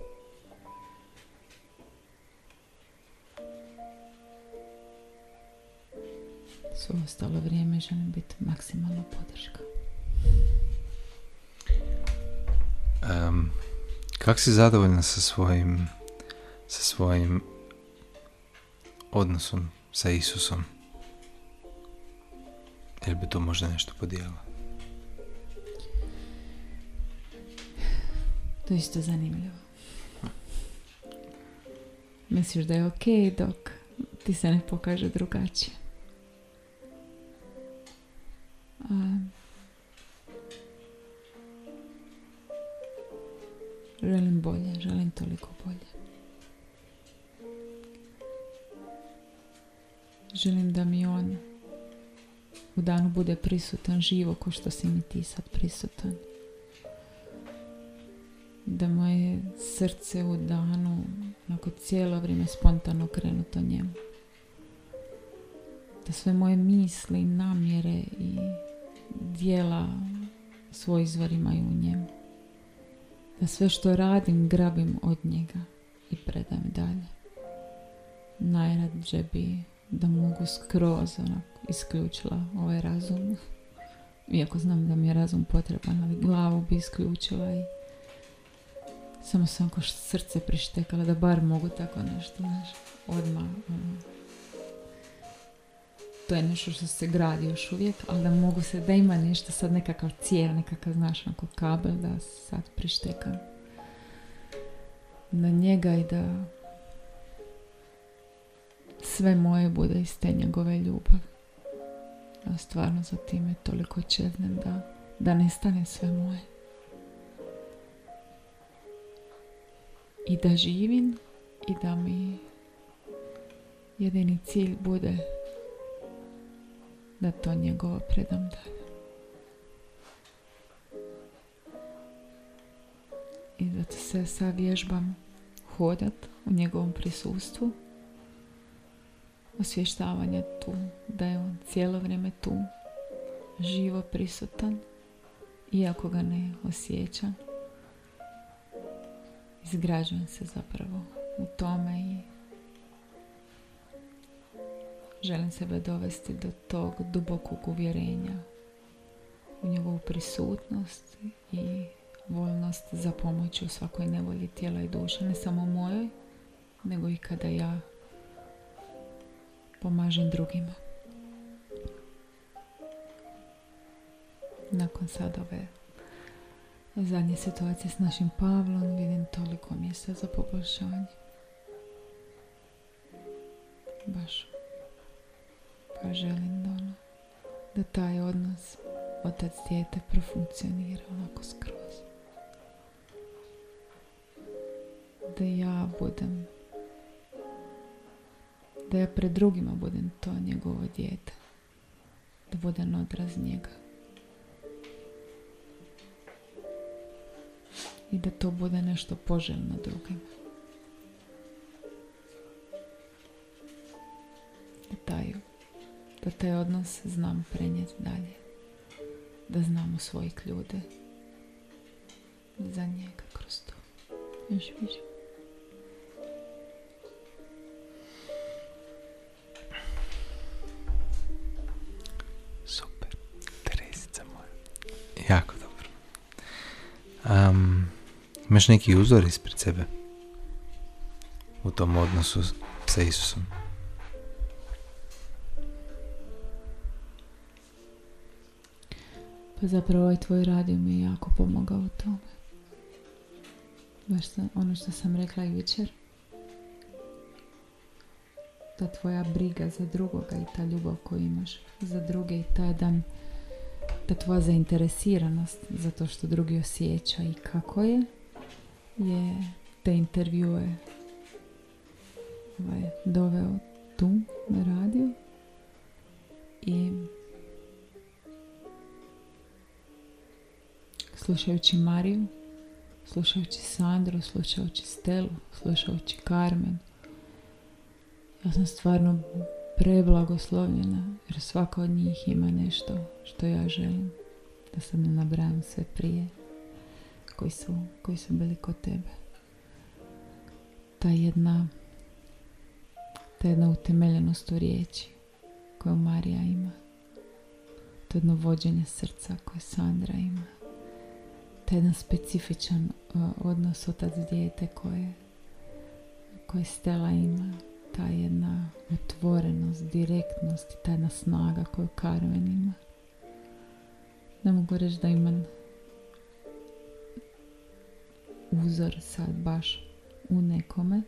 Svo ostalo vrijeme želim biti maksimalna podrška.
Um, kako si zadovoljna sa svojim sa svojim odnosom sa Isusom? Jel bi to možda nešto podijelila?
To je isto zanimljivo. Misliš da je ok dok ti se ne pokaže drugačije. A, želim bolje, želim toliko bolje. Želim da mi on u danu bude prisutan živo ko što si mi ti sad prisutan. Da moje srce u danu onako cijelo vrijeme spontano krenuto njemu. Da sve moje misli, namjere i dijela svoj izvor imaju u njemu. Da sve što radim grabim od njega i predam dalje. Najrađe bi da mogu skroz onako isključila ovaj razum. Iako znam da mi je razum potreban, ali glavu bi isključila i samo sam ko srce prištekala da bar mogu tako nešto, znaš, odmah. Ono. To je nešto što se gradi još uvijek, ali da mogu se, da ima nešto sad nekakav cijel, nekakav, znaš, onako kabel da sad prištekam na njega i da sve moje bude iz te njegove ljubavi. A stvarno za time toliko čeznem da, da nestane sve moje. I da živim i da mi jedini cilj bude da to njegovo predam dalje. I da se sad vježbam hodat u njegovom prisustvu osvještavanje tu, da je on cijelo vrijeme tu, živo prisutan, iako ga ne osjećam. Izgrađujem se zapravo u tome i želim sebe dovesti do tog dubokog uvjerenja u njegovu prisutnost i voljnost za pomoć u svakoj nevolji tijela i duše, ne samo mojoj, nego i kada ja pomažem drugima. Nakon sad ove zadnje situacije s našim Pavlom vidim toliko mjesta za poboljšanje. Baš pa želim da ono, da taj odnos otac dijete profunkcionira onako skroz. Da ja budem da ja pred drugima budem to njegovo dijete. Da budem odraz njega. I da to bude nešto poželjno drugima. taj, da taj odnos znam prenijeti dalje. Da znam usvojiti ljude za njega kroz to. Još više.
Imaš neki uzor ispred sebe? U tom odnosu sa Isusom?
Pa zapravo ovaj tvoj radio mi je jako pomogao u tome. Baš ono što sam rekla jučer. Ta tvoja briga za drugoga i ta ljubav koju imaš za druge i taj dan ta tvoja zainteresiranost za to što drugi osjeća i kako je je te intervjue ovaj, doveo tu na radio i slušajući Mariju, slušajući Sandru, slušajući Stelu, slušajući Carmen. Ja sam stvarno preblagoslovljena jer svaka od njih ima nešto što ja želim. Da sad ne nabrajam sve prije koji su, koji su bili kod tebe. Ta jedna ta jedna utemeljenost u riječi koju Marija ima. To jedno vođenje srca koje Sandra ima taj jedan specifičan uh, odnos otac-dijete koje, koje Stella ima, ta jedna otvorenost, direktnost i ta jedna snaga koju Carmen ima. Ne mogu reći da imam uzor sad baš u nekome,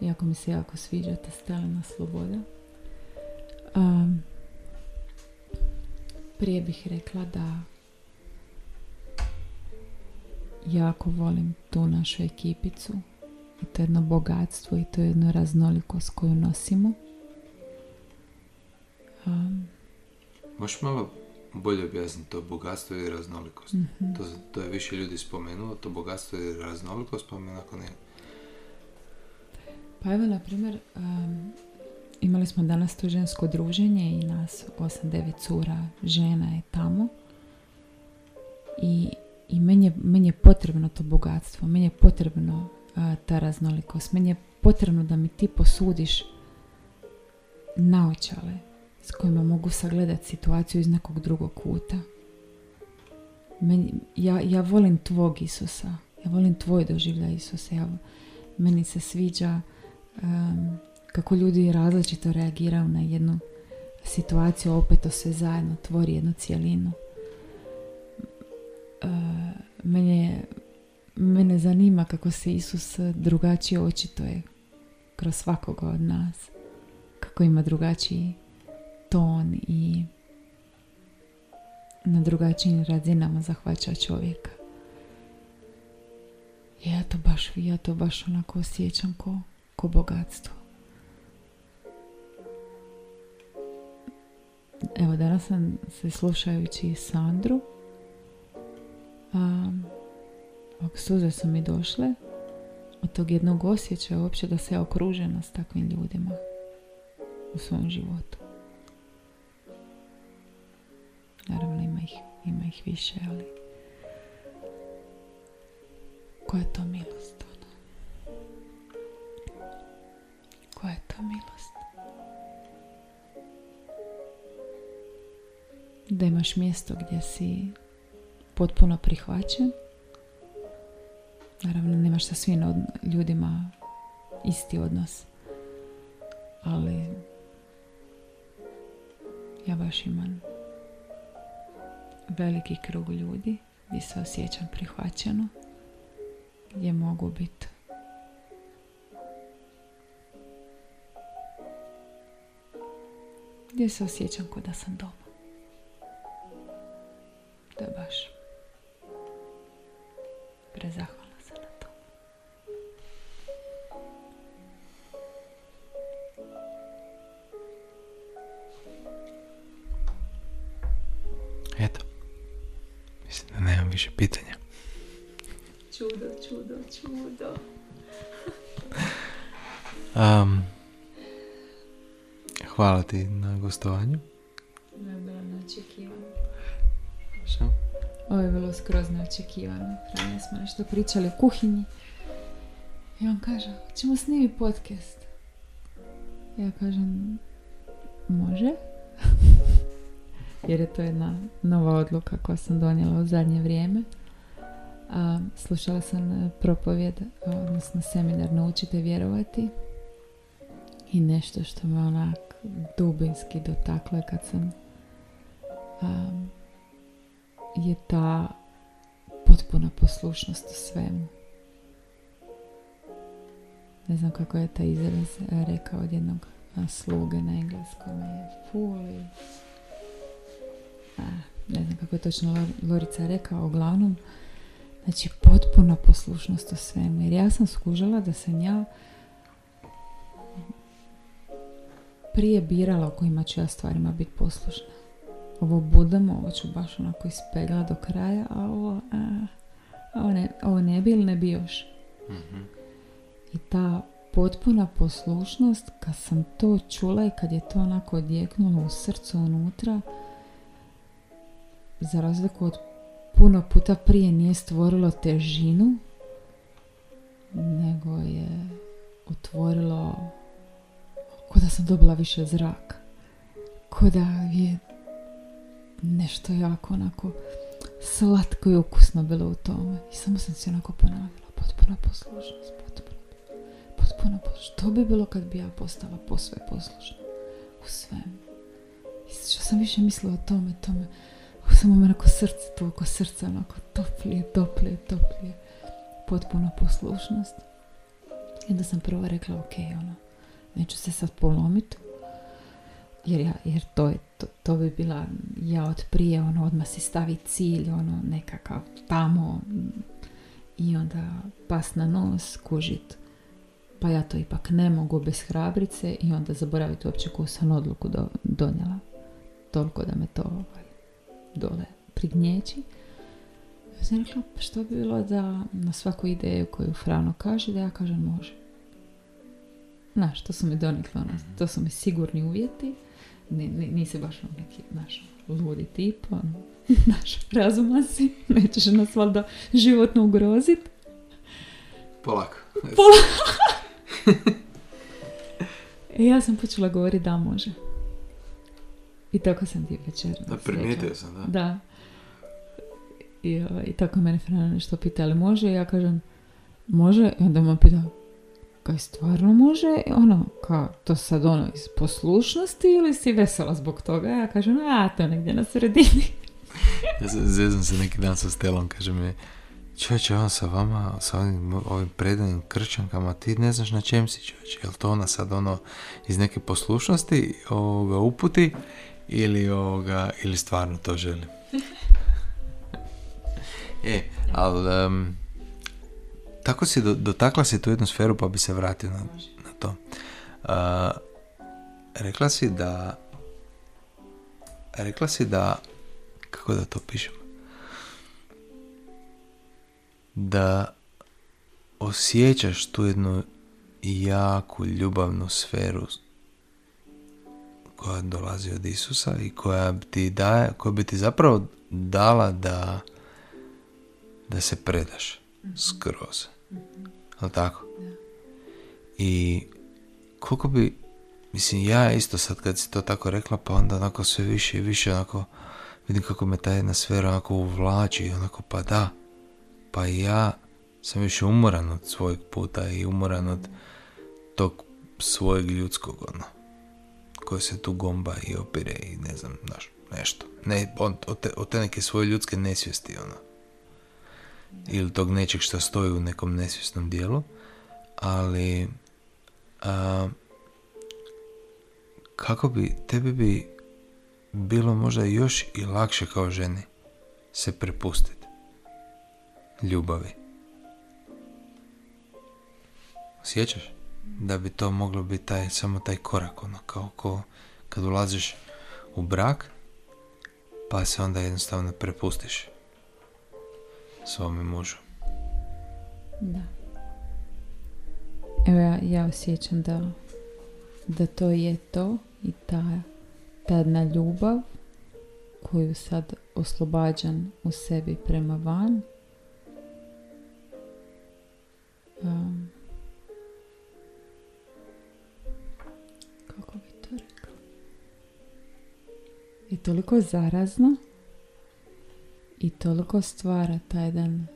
iako mi se jako sviđa ta Stelina sloboda. Um, prije bih rekla da jako volim tu našu ekipicu i to jedno bogatstvo i to jedno raznolikost koju nosimo. Um,
Možeš malo bolje objasniti to bogatstvo i raznolikost?
mhm.
To, to je više ljudi spomenulo, to bogatstvo i raznolikost, pa mi onako ne...
Pa evo, na primjer, um, imali smo danas to žensko druženje i nas 8-9 cura žena je tamo. I, i meni, je, meni je potrebno to bogatstvo, meni je potrebno a, ta raznolikost, meni je potrebno da mi ti posudiš naočale s kojima mogu sagledati situaciju iz nekog drugog kuta. Meni, ja, ja volim tvog Isusa, ja volim tvoj doživljaj Isusa, ja, meni se sviđa um, kako ljudi različito reagiraju na jednu situaciju, opet to sve zajedno tvori jednu cijelinu. Uh, mene, mene zanima kako se Isus drugačije očituje kroz svakoga od nas. Kako ima drugačiji ton i na drugačijim razinama zahvaća čovjeka. Ja to baš, ja to baš onako osjećam ko, ko bogatstvo. Evo, danas sam se slušajući Sandru, a, suze su mi došle od tog jednog osjećaja uopće da se okružena s takvim ljudima u svom životu. Ima ih, više, ali koja je to milost? Ono? Koja je to milost? Da imaš mjesto gdje si potpuno prihvaćen. Naravno, nemaš sa svim ljudima isti odnos. Ali ja baš imam veliki krug ljudi gdje se osjećam prihvaćeno, gdje mogu biti gdje se osjećam kao da sam doma. To baš prezahvalna
ti na gostovanju.
Ovo je bilo neočekivano. Ovo je bilo skroz neočekivano. Ranije smo nešto pričali o kuhinji. I on kaže, ćemo snimiti podcast. Ja kažem, može. Jer je to jedna nova odluka koja sam donijela u zadnje vrijeme. A, slušala sam e, propovjed, odnosno seminar Naučite vjerovati. I nešto što me onak dubinski dotaklo je kad sam a, je ta potpuna poslušnost u svemu. Ne znam kako je taj izraz rekao od jednog sluge na engleskom je fully a, ne znam kako je točno Lo- Lorica rekao, uglavnom znači potpuna poslušnost u svemu jer ja sam skužila da sam ja prije birala o kojima ću ja stvarima biti poslušna. Ovo budem, ovo ću baš onako ispegla do kraja a ovo, a, ovo, ne, ovo ne bi ili ne bi još. I ta potpuna poslušnost, kad sam to čula i kad je to onako odjeknulo u srcu unutra, za razliku od puno puta prije nije stvorilo težinu, nego je otvorilo ko da sam dobila više zraka. Ko da je nešto jako onako slatko i ukusno bilo u tome. I samo sam si onako ponavljala potpuna poslušnost, potpuna potpuno poslušna. Što bi bilo kad bi ja postala posve poslušna u svemu? I što sam više mislila o tome, tome, samo me onako srce, to oko srca onako toplije, toplije, toplije. Potpuna poslušnost. I onda sam prvo rekla, ok, ono, neću se sad polomiti, jer, ja, jer to, je, to, to bi bila ja od prije, ono, odmah si stavi cilj, ono, nekakav tamo i onda pas na nos, kužit pa ja to ipak ne mogu bez hrabrice i onda zaboraviti uopće koju sam odluku do, donijela. Toliko da me to ovaj, dole prignječi. Ja sam pa što bi bilo da na svaku ideju koju Frano kaže, da ja kažem može. Znaš, to su mi donikle, ono, to su mi sigurni uvjeti. Ni, ni, nisi baš ono neki, znaš, ludi tip, ono, znaš, razuman si, nećeš nas valjda životno ugroziti.
Polako.
I ja sam počela govoriti da može. I tako sam ti večer.
Da, primijetio sam, da.
Da. I, ovaj, I tako mene Frana nešto pita, ali može? Ja kažem, može. I onda me pita, kaj stvarno može? Ono, kao, to sad ono iz poslušnosti ili si vesela zbog toga? Ja kažem, a, to negdje na sredini.
Ja se zezam se neki dan sa Stelom, kaže mi, čovječe, on sa vama, sa ovim, ovim predanim krčankama, ti ne znaš na čem si čovječe, je li to ona sad ono iz neke poslušnosti ovoga uputi ili, ovoga, ili stvarno to želi? e, ali um, tako si do, dotakla si tu jednu sferu pa bi se vratio na, na to. Uh, rekla si da rekla si da kako da to pišem da osjećaš tu jednu jaku ljubavnu sferu koja dolazi od Isusa i koja bi ti daje, koja bi ti zapravo dala da da se predaš skroz. Ali tako? I koliko bi mislim ja isto sad kad si to tako rekla pa onda onako sve više i više onako vidim kako me ta jedna sfera onako uvlači onako pa da pa i ja sam više umoran od svojeg puta i umoran od tog svojeg ljudskog ono koje se tu gomba i opire i ne znam, znaš, nešto. Ne, od, od, te, od te neke svoje ljudske nesvijesti, ono. Ili tog nečeg što stoji u nekom nesvjesnom dijelu. Ali, a, kako bi, tebi bi bilo možda još i lakše kao ženi se prepustiti ljubavi. Sjećaš? Da bi to moglo biti taj, samo taj korak, ono, kao ko kad ulaziš u brak, pa se onda jednostavno prepustiš svome mužu.
Da. Evo ja, ja osjećam da, da to je to i ta, jedna ljubav koju sad oslobađam u sebi prema van um, kako bi to rekla je toliko zarazno i toliko stvara taj jedan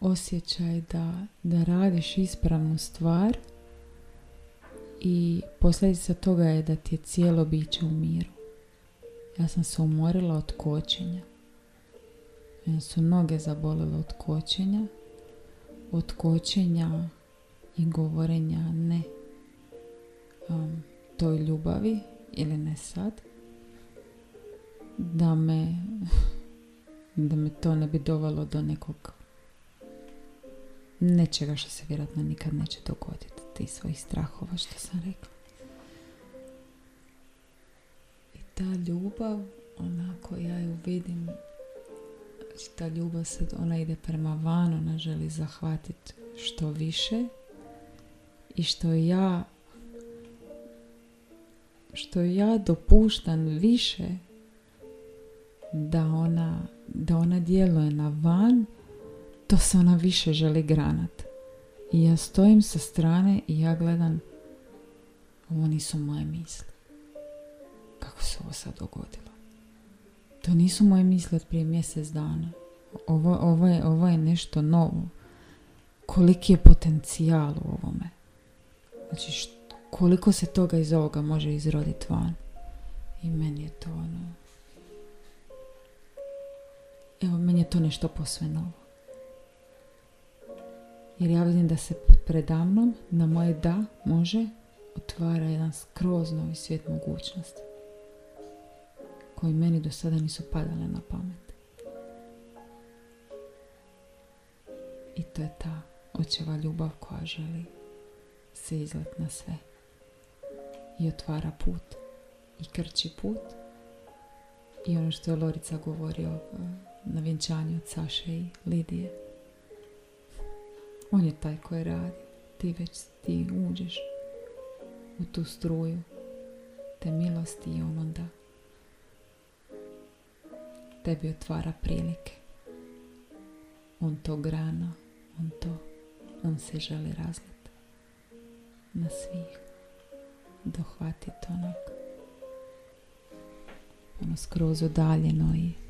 osjećaj da, da radiš ispravnu stvar i posljedica toga je da ti je cijelo biće u miru. Ja sam se umorila od kočenja. Mene su noge zabolile od kočenja. Od kočenja i govorenja ne um, toj ljubavi ili ne sad. Da me, da me to ne bi dovelo do nekog nečega što se vjerojatno nikad neće dogoditi. Ti svojih strahova što sam rekla. I ta ljubav, onako ja ju vidim, znači ta ljubav sad, ona ide prema van, ona želi zahvatiti što više i što ja što ja dopuštam više da ona, da ona djeluje na van, to se ona više želi granat. I ja stojim sa strane i ja gledam, ovo nisu moje misli. Kako se ovo sad dogodilo? To nisu moje misli od prije mjesec dana. Ovo, ovo, je, ovo je nešto novo. Koliki je potencijal u ovome? Znači, koliko se toga iz ovoga može izroditi van? I meni je to ono... Evo, meni je to nešto posve novo. Jer ja vidim da se predamnom na moje da može otvara jedan skroz novi svijet mogućnosti koji meni do sada nisu padale na pamet. I to je ta očeva ljubav koja želi se izlet na sve i otvara put i krči put i ono što je Lorica govorio na vjenčanju od Saše i Lidije on je taj koji radi. Ti već ti uđeš u tu struju te milosti i on onda tebi otvara prilike. On to grana, on to, on se želi razliti na svih. Dohvatiti onog ono skroz udaljeno i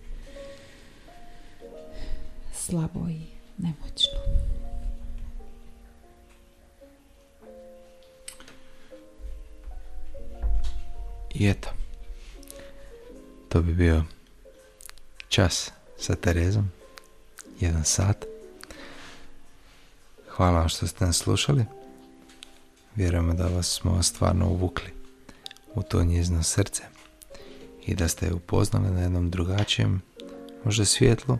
slabo i nemoćno.
I eto, to bi bio čas sa Terezom, jedan sat. Hvala vam što ste nas slušali. Vjerujemo da vas smo stvarno uvukli u to njezno srce i da ste upoznali na jednom drugačijem, možda svjetlu.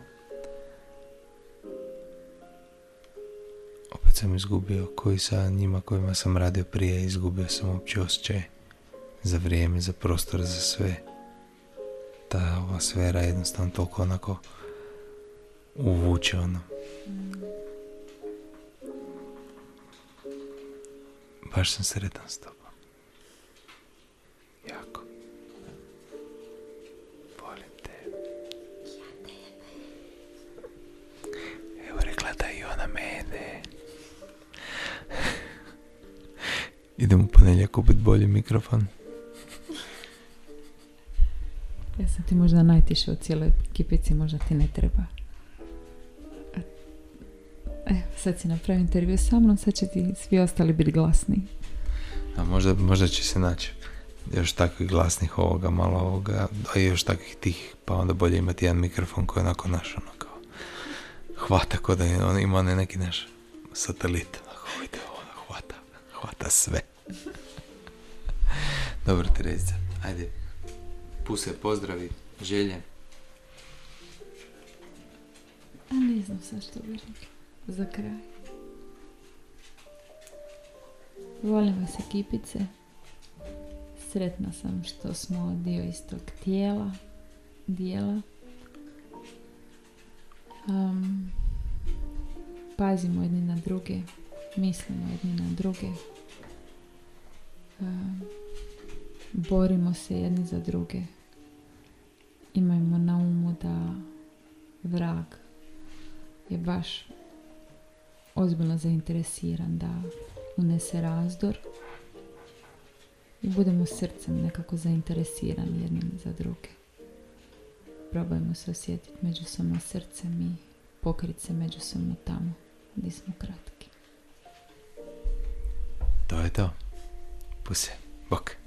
Sam izgubio koji sa njima kojima sam radio prije, izgubio sam uopće osjećaj za vrijeme, za prostor, za sve. Ta ova sfera jednostavno toliko onako uvuče ono. Baš sam sretan s tobom. Idemo u ponedjeljak kupiti bolji mikrofon.
Ja sam ti možda najtiše u cijeloj kipici, možda ti ne treba. Evo, sad si napravio intervju sa mnom, sad će ti svi ostali biti glasni.
A možda, možda će se naći još takvih glasnih ovoga, malo ovoga, a još takvih tih, pa onda bolje imati jedan mikrofon koji je onako naš, ono kao, hvata kod da on ima neki naš satelit, ono, hvata, sve. Dobro, Terezica, ajde, puse, pozdravi, želje.
A ne znam sad što bih rekla. Za kraj. Volim vas ekipice. Sretna sam što smo dio istog tijela, dijela. Um, pazimo jedni na druge, mislimo jedni na druge. borimo se jedni za druge. Imajmo na umu da vrag je baš ozbiljno zainteresiran da unese razdor i budemo srcem nekako zainteresirani jednim za druge. Probajmo se osjetiti međusobno srcem i pokriti se međusobno tamo gdje smo kratki.
To je to. Puse. Bok.